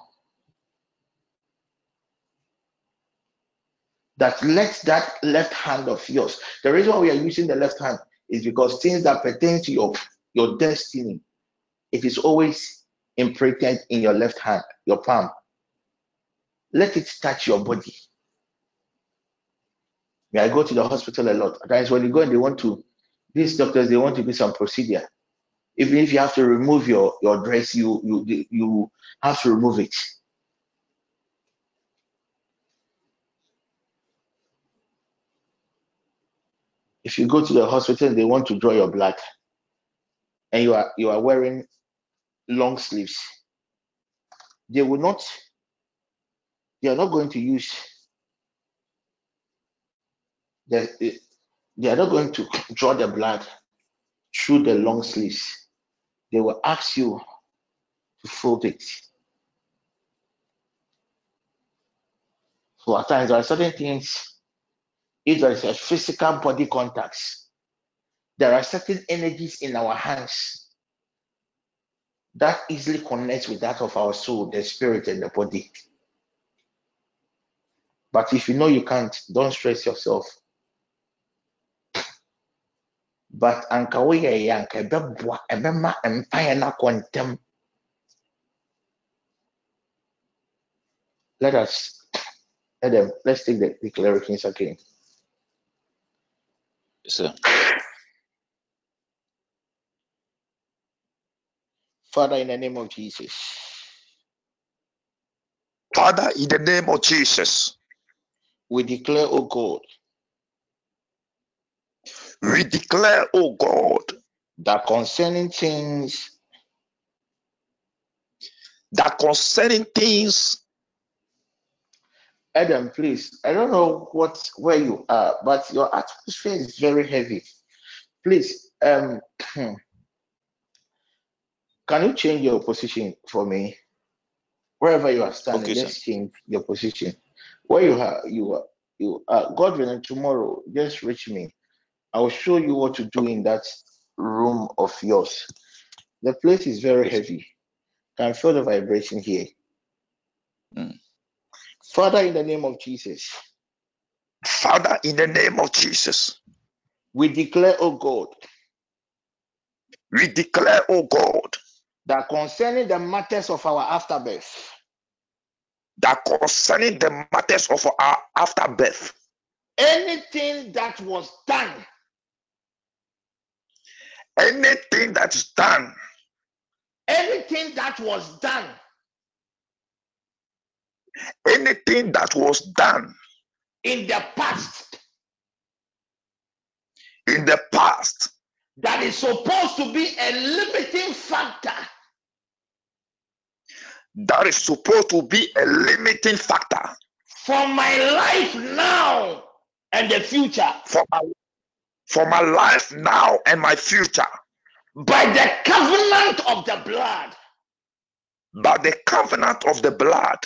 that let that left hand of yours. The reason why we are using the left hand is because things that pertain to your your destiny, it is always imprinted in your left hand, your palm. Let it touch your body. May I go to the hospital a lot. Times when you go and they want to, these doctors they want to do some procedure. Even if you have to remove your your dress, you you you have to remove it. If you go to the hospital and they want to draw your blood, and you are you are wearing long sleeves, they will not. They are not going to use. The, they are not going to draw the blood through the long sleeves. They will ask you to fold it. So at times there are certain things. If there is a physical body contacts, there are certain energies in our hands that easily connects with that of our soul, the spirit, and the body. But if you know you can't, don't stress yourself. But anka woyɛ yɛ anka ɛbɛboa ɛbɛma mpaeɛ no akɔ ntɛm. Let us let them let's take the declarations again. Yes, sir. Father, in the name of Jesus, Father, in the name of Jesus, we declare, O God, we declare, O God, that concerning things that concerning things, Adam, please. I don't know what where you are, but your atmosphere is very heavy. Please, um, can you change your position for me? Wherever you are standing, Okay, sir. just change your position. Where you are, you are, you are. God willing, tomorrow, just reach me. I will show you what to do in that room of yours. The place is very heavy. Can feel the vibration here. Mm. Father, in the name of Jesus, Father, in the name of Jesus, we declare, oh God, we declare, oh God, that concerning the matters of our afterbirth, that concerning the matters of our afterbirth, anything that was done anything that is done, anything that was done anything that was done in the past. in the past that is supposed to be a limiting factor. that is supposed to be a limiting factor for my life now and the future. for my, for my life now and my future. By the covenant of the blood. By the covenant of the blood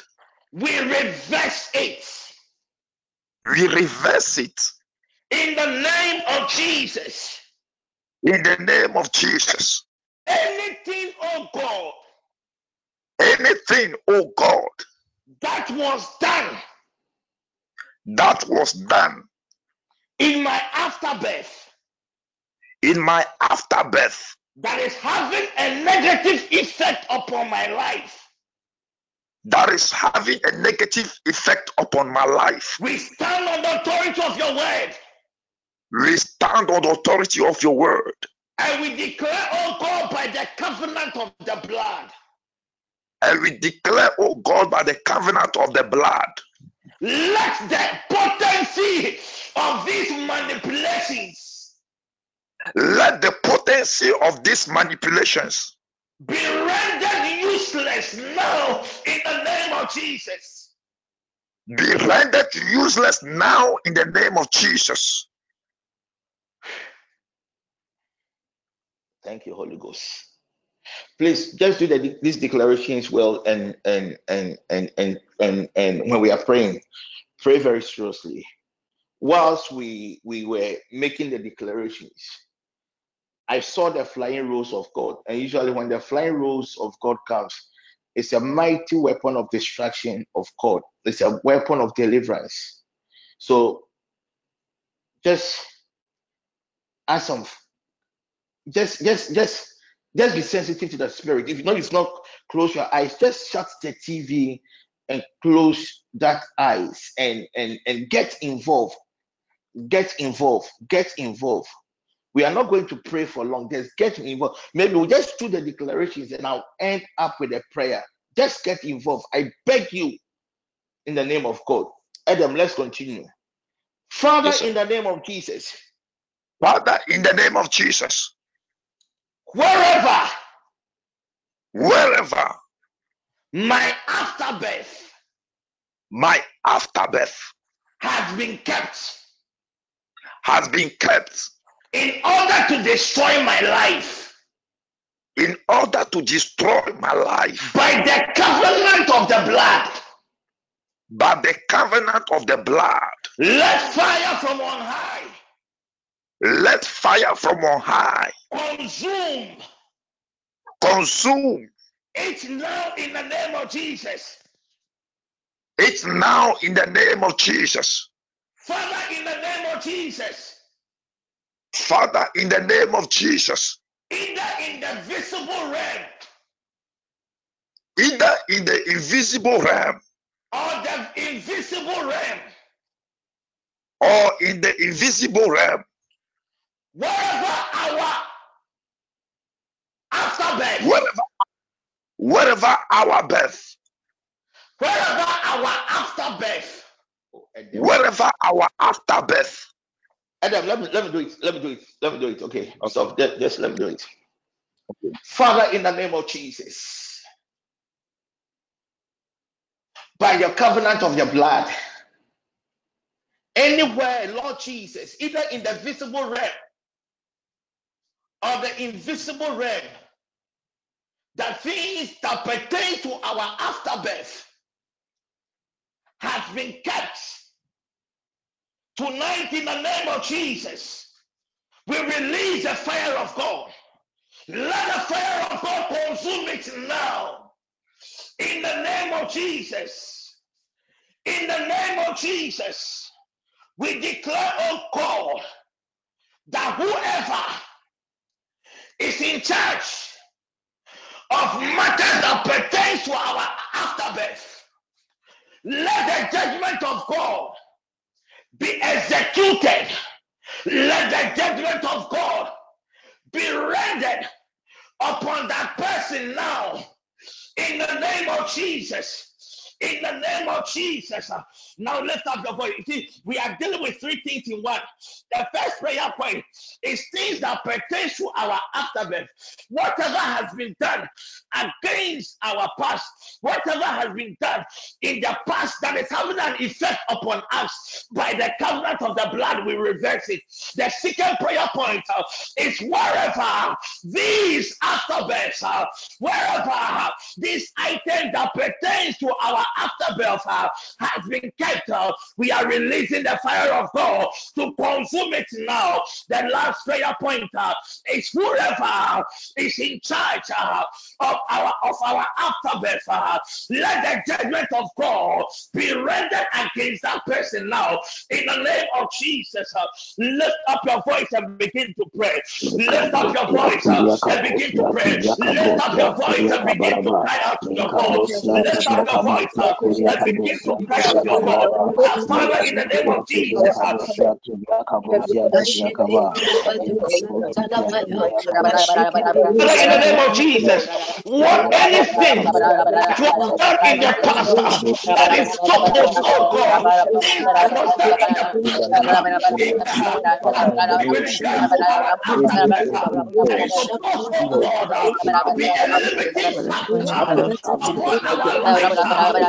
we reverse it we reverse it in the name of jesus In the name of Jesus. Anything, oh God, Anything, oh God, that was done that was done in my afterbirth in my afterbirth that is having a negative effect upon my life. That is having a negative effect upon my life. We stand on the authority of your word. We stand on the authority of your word. And we declare, oh God, by the covenant of the blood, and we declare, oh God, by the covenant of the blood, let the potency of these manipulations let the potency of these manipulations be rendered useless now in the name of Jesus. be rendered useless now in the name of Jesus. Thank you, Holy Ghost. Please just do the, these declarations well and and and and and and and when we are praying, pray very seriously. Whilst we we were making the declarations, I saw the flying roll of God. And usually when the flying roll of God comes, it's a mighty weapon of destruction of God. It's a weapon of deliverance. So just ask some just just just just be sensitive to the spirit. If you know it's not close your eyes, just shut the TV and close that eyes and and and get involved. Get involved. Get involved. We are not going to pray for long. Just get involved. Maybe we'll just do the declarations and I'll end up with a prayer. Just get involved. I beg you in the name of God. Adam, let's continue. Father, Yes, in the name of Jesus, Father, in the name of Jesus, wherever wherever my afterbirth my afterbirth has been kept has been kept in order to destroy my life. In order to destroy my life. By the covenant of the blood, by the covenant of the blood, let fire from on high. Let fire from on high. Consume. Consume. It's now in the name of Jesus. It's now in the name of Jesus. Father, in the name of Jesus, Father, in the name of Jesus, either in the visible realm. Either in the invisible realm or the invisible realm, or in the invisible realm, wherever our afterbirth, wherever, wherever our birth, wherever our afterbirth, oh, wherever our afterbirth, Adam, let me let me do it. Let me do it. Let me do it. Okay. Stop. Just, just let me do it. Father, in the name of Jesus, by your covenant of your blood, anywhere, Lord Jesus, either in the visible realm or the invisible realm, the things that pertain to our afterbirth has been kept. Tonight, in the name of Jesus, we release the fire of God. Let the fire of God consume it now. In the name of Jesus. In the name of Jesus. We declare, oh God, that whoever is in charge of matters that pertains to our afterbirth, let the judgment of God be executed. Let the judgment of God be rendered upon that person now in the name of Jesus. In the name of Jesus. Now lift up your voice. See, we are dealing with three things in one. The first prayer point is things that pertain to our afterbirth. Whatever has been done against our past, whatever has been done in the past that is having an effect upon us by the covenant of the blood, we reverse it. The second prayer point uh, is wherever these afterbirths are, wherever these items that pertains to our afterbirth has been kept. Uh, we are releasing the fire of God to consume it now. The last prayer point uh, is whoever is in charge uh, of our of our afterbirth. Let the judgment of God be rendered against that person now. In the name of Jesus, lift up your voice and begin to pray. Lift up your voice and begin to pray. Lift up your voice and begin to cry out to your God. Lift up your voice in the name of Jesus, what anything that was done in the past that is stopped us, oh God, in the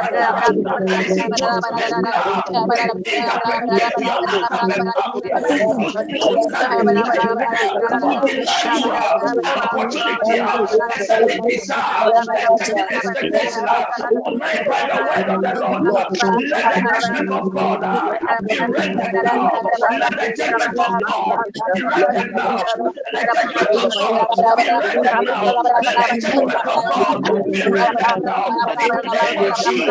Let the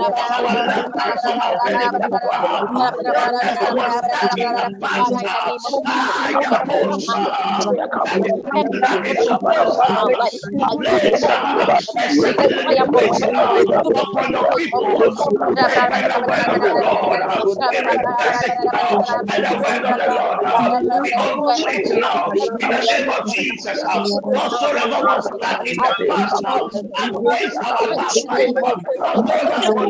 Thank you. the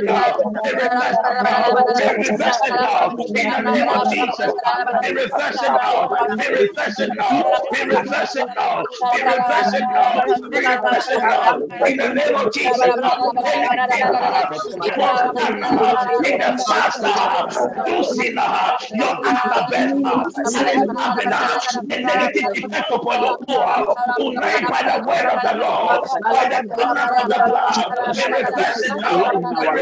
possession now. Be refreshed now. Be. In the name of Jesus. Be refreshed now. Be refreshed now. Be refreshed now. Be refreshed now. Be refreshed now. In the name of Jesus. In the past, you see now the word of the Lord, the power of. Be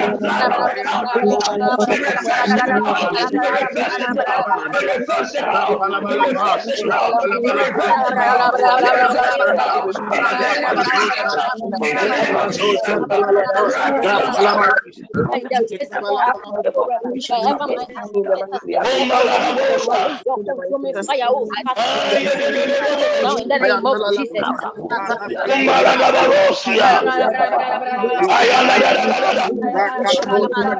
of the Lord, by the blood of the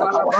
Lamb.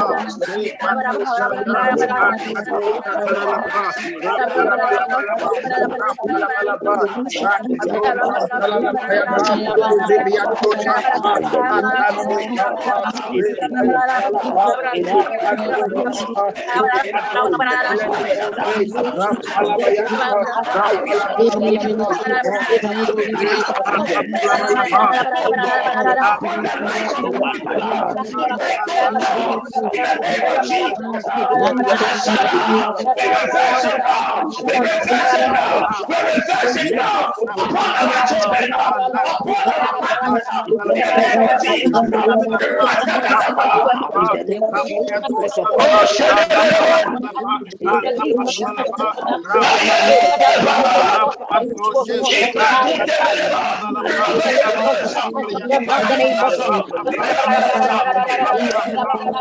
We reverse it now. We reverse it now. We reverse it now. We reverse it now. We reverse it now. We reverse it now. In the name of Jesus. In the name of Jesus. Now in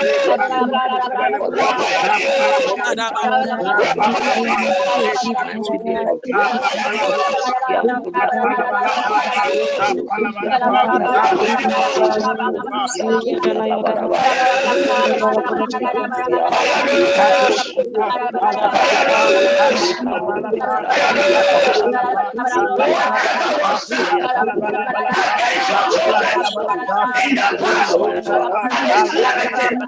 In the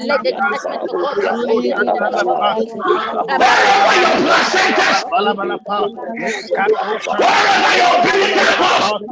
let the judgment of God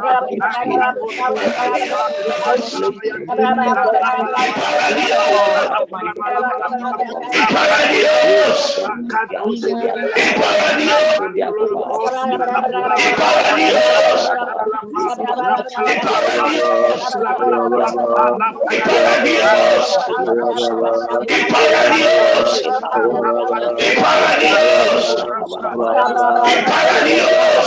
para Dios, para Dios, para Dios,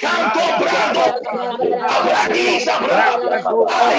Campo bravo, bravo, bravo,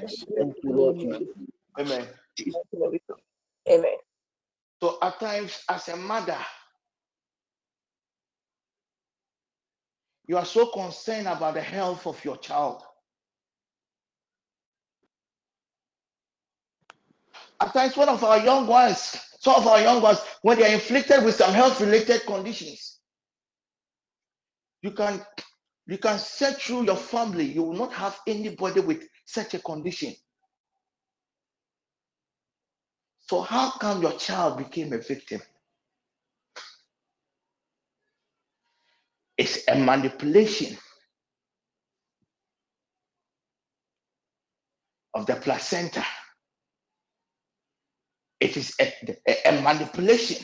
Amen. Amen. So at times, as a mother, you are so concerned about the health of your child. At times, one of our young ones, some of our young ones, when they are inflicted with some health-related conditions, you can you can search through your family. You will not have anybody with such a condition. So how come your child became a victim? It's a manipulation of the placenta It is a, a- a manipulation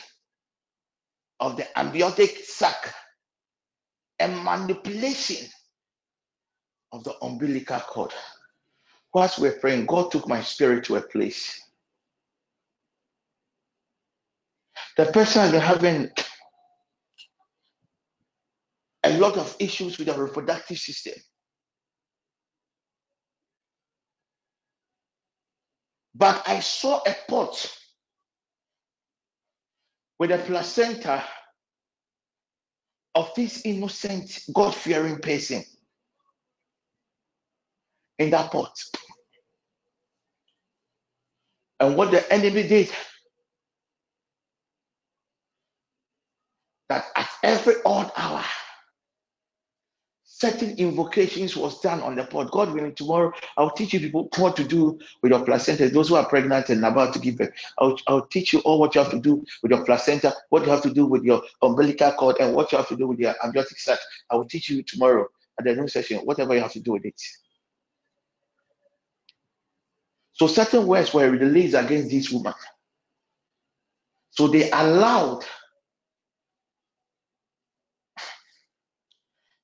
of the amniotic sac, a manipulation of the umbilical cord. Whilst we're praying, God took my spirit to a place. The person has been having a lot of issues with the reproductive system. But I saw a pot with a placenta of this innocent, God fearing person in that pot. And what the enemy did, that at every odd hour, certain invocations was done on the pot. God willing, tomorrow I'll teach you people what to do with your placenta. Those who are pregnant and about to give birth, I'll, I'll teach you all what you have to do with your placenta, what you have to do with your umbilical cord, and what you have to do with your amniotic sac. I will teach you tomorrow at the noon session, whatever you have to do with it. So certain words were released against this woman. So they allowed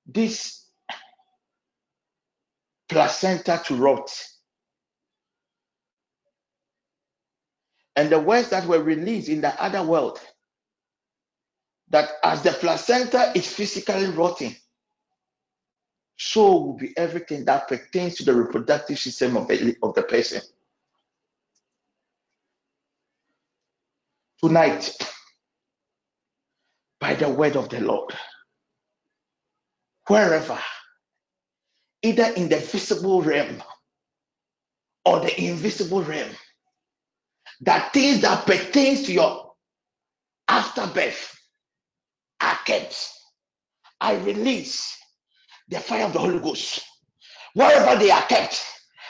this placenta to rot. And the words that were released in the other world that as the placenta is physically rotting, so will be everything that pertains to the reproductive system of the, of the person. Tonight, by the word of the Lord, wherever, either in the visible realm or the invisible realm, that things that pertains to your afterbirth are kept. I release the fire of the Holy Ghost wherever they are kept.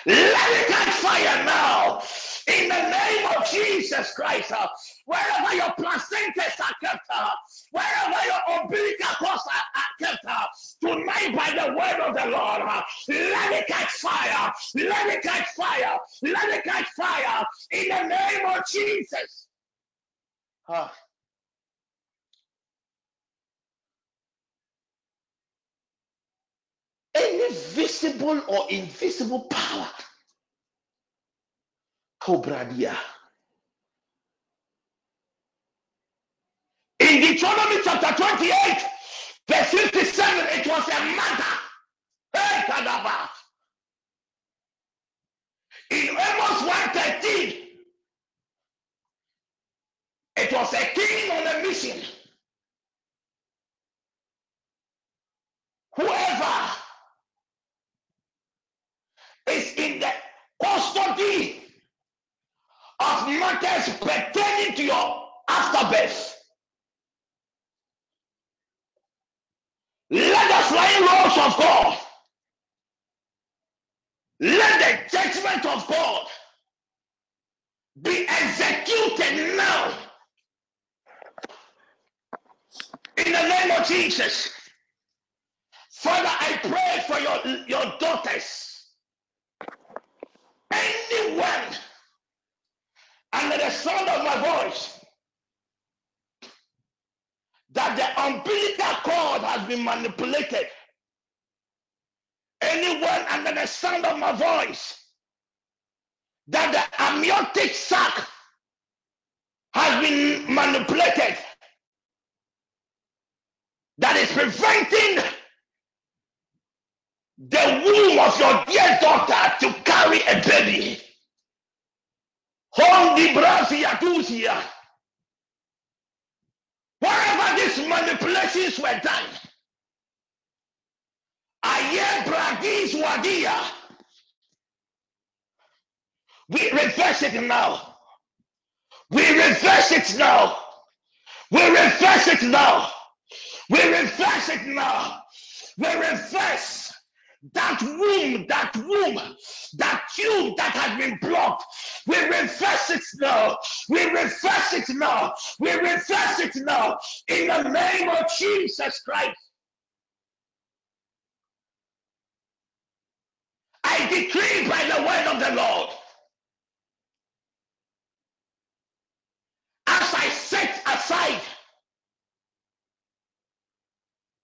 Let it catch fire now in the name of Jesus Christ. uh, Wherever your placentas are kept, uh, wherever your umbilical cords are, are kept, uh, tonight by the word of the Lord, uh, let it catch fire. Let it catch fire. Let it catch fire in the name of Jesus. Ah. any visible or invisible power. Cobradia. In Deuteronomy chapter 28, verse 57, it was a matter. Hey, Kadaba. In Amos 113, it was a king on a mission. Whoever is in the custody of matters pertaining to your afterbirth, let the flying rolls of God, let the judgment of God be executed now in the name of Jesus. Father, I pray for your, your daughters. Anyone under the sound of my voice that the umbilical cord has been manipulated. Anyone under the sound of my voice that the amniotic sac has been manipulated. That is preventing the womb of your dear daughter to carry a baby. Home di brasi atusia. Wherever these manipulations were done, Aye Bragis Wadia. We reverse it now. We reverse it now. We reverse it now. We reverse it now. We reverse that womb, that womb, that tube that has been blocked. We reverse it now. We reverse it now. We reverse it now. In the name of Jesus Christ. I decree by the word of the Lord. As I set aside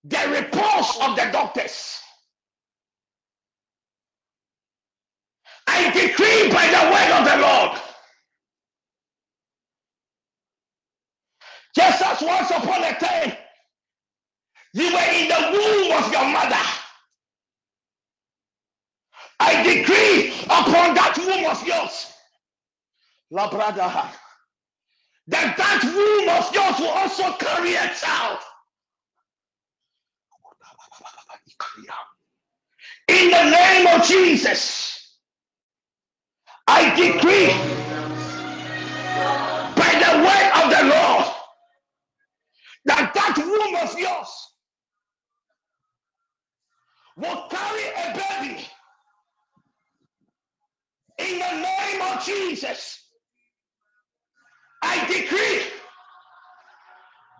the reports of the doctors. I decree by the word of the Lord, just as once upon a time you were in the womb of your mother. I decree upon that womb of yours, Labradaha, that that womb of yours will also carry a child. In the name of Jesus, I decree by the word of the Lord that that womb of yours will carry a baby. In the name of Jesus, I decree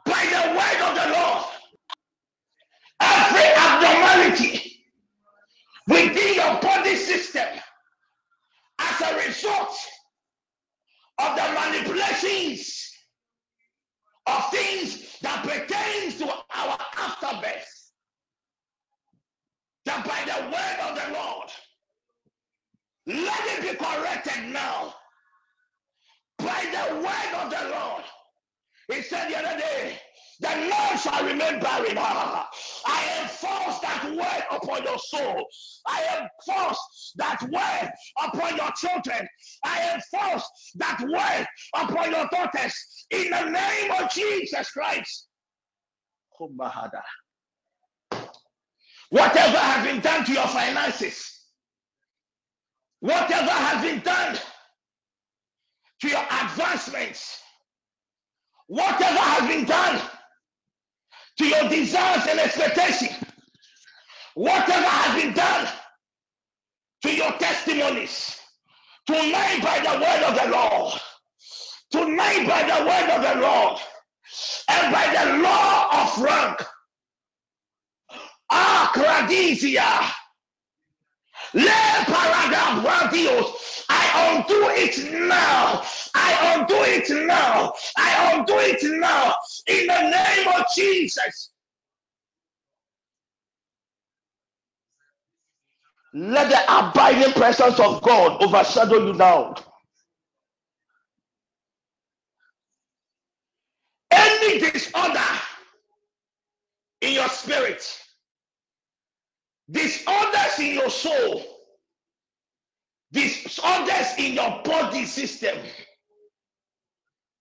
by the word of the Lord every abnormality within your body system as a result of the manipulations of things that pertains to our afterbirth that by the word of the lord let it be corrected now by the word of the lord he said the other day the Lord shall remain barren. Ah, I enforce that word upon your soul. I enforce that word upon your children. I enforce that word upon your daughters in the name of Jesus Christ. Whatever has been done to your finances, whatever has been done to your advancements, whatever has been done to your desires and expectation, whatever has been done to your testimonies, tonight by the word of the Lord, tonight by the word of the Lord, and by the law of rank, Akradisia, Le Paragabradios, I undo it now. I undo it now. I undo it now. In the name of Jesus. Let the abiding presence of God overshadow you now. Any disorder in your spirit, disorders in your soul, disorders in your body system,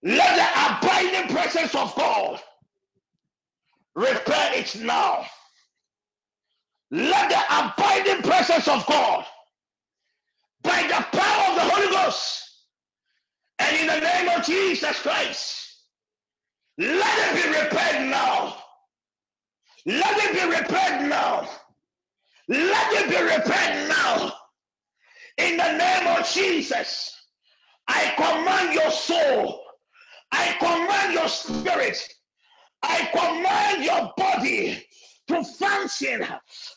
let the abiding presence of God repair it now. Let the abiding presence of God, by the power of the Holy Ghost, and in the name of Jesus Christ, let it be repaired now. Let it be repaired now. Let it be repaired now. In the name of Jesus, I command your soul, I command your spirit, I command your body to function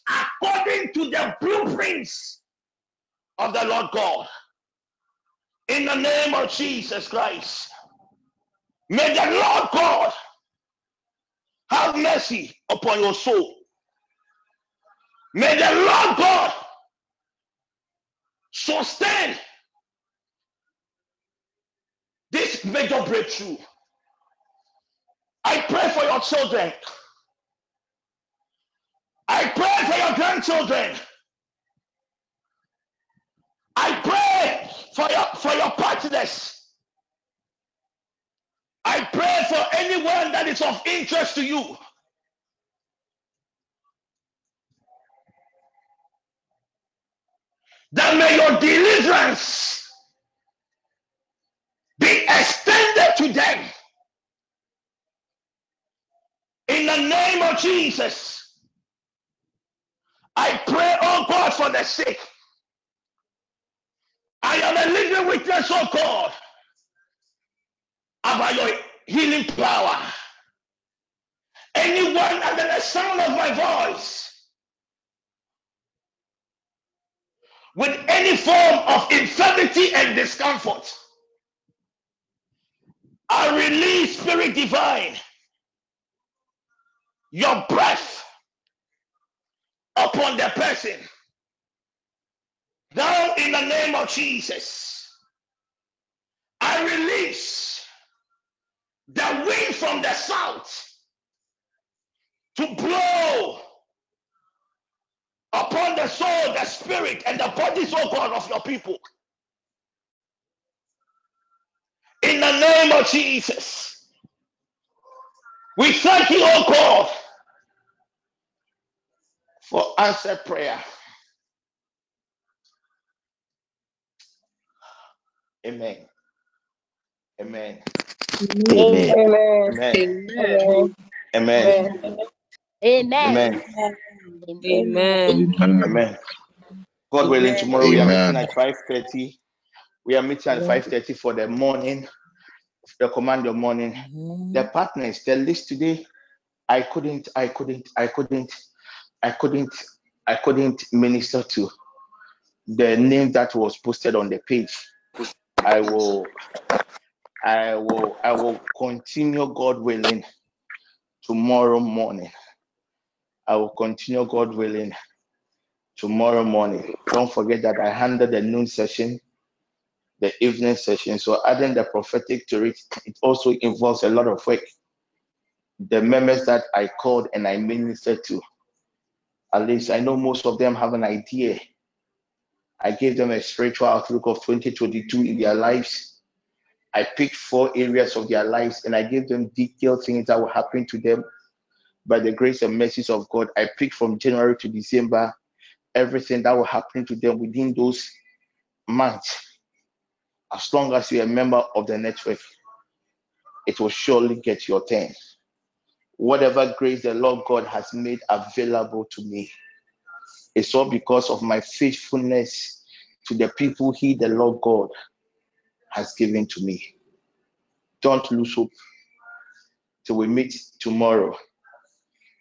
according to the blueprints of the Lord God. In the name of Jesus Christ, may the Lord God have mercy upon your soul. May the Lord God sustain this major breakthrough. I pray for your children. I pray for your grandchildren. I pray for your for your partners. I pray for anyone that is of interest to you. That may your deliverance be extended to them. In the name of Jesus. I pray, oh God, for the sick. I am a living witness, oh God, about your healing power. Anyone under the sound of my voice with any form of infirmity and discomfort, I release Spirit Divine, your breath upon the person. Now, in the name of Jesus, I release the wind from the south to blow upon the soul, the spirit, and the bodies, oh God, of your people. In the name of Jesus, we thank you, oh God, for answered prayer. Amen. Amen. Amen. Amen. Amen. Amen. Amen. Amen. Amen. Amen. Amen. God willing, tomorrow we are meeting at 5:30. We are meeting at 5:30 for the morning, the command your morning. The partners, the list today, I couldn't, I couldn't, I couldn't, I couldn't, I couldn't minister to the name that was posted on the page. I will, I will, I will continue, God willing, tomorrow morning. I will continue, God willing, tomorrow morning. Don't forget that I handled the noon session, the evening session. So adding the prophetic to it, it also involves a lot of work. The members that I called and I ministered to, at least I know most of them have an idea. I gave them a spiritual outlook of 2022 in their lives. I picked four areas of their lives and I gave them detailed things that were happening to them by the grace and mercies of God. I picked from January to December everything that will happen to them within those months. As long as you're a member of the network, it will surely get your turn. Whatever grace the Lord God has made available to me, it's all because of my faithfulness to the people He, the Lord God, has given to me. Don't lose hope. Till we meet tomorrow,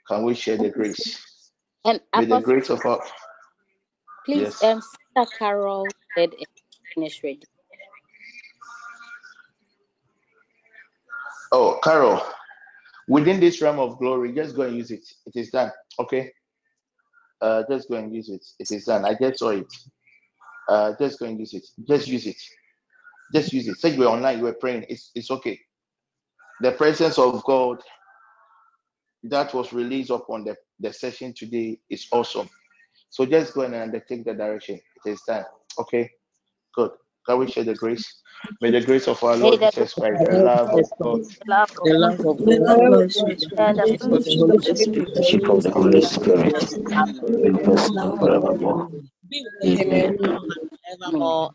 can we share the grace? And May the grace of our please, yes. um, Sister Carol said finish ready. Oh, Carol, within this realm of glory, just go and use it. It is done. Okay. Uh, just go and use it. It is done. I just saw it. Uh, just go and use it. Just use it. Just use it. Say you were online, you were praying. It's it's okay. The presence of God that was released upon the, the session today is awesome. So just go and undertake the direction. It is done. Okay. Good. Can we share the grace? May the grace of our May Lord the Jesus Christ, the love of God, love The love of The God love and the and the Holy Spirit Fellowship of the Holy Spirit be with us now now forevermore. Amen. Amen. forevermore.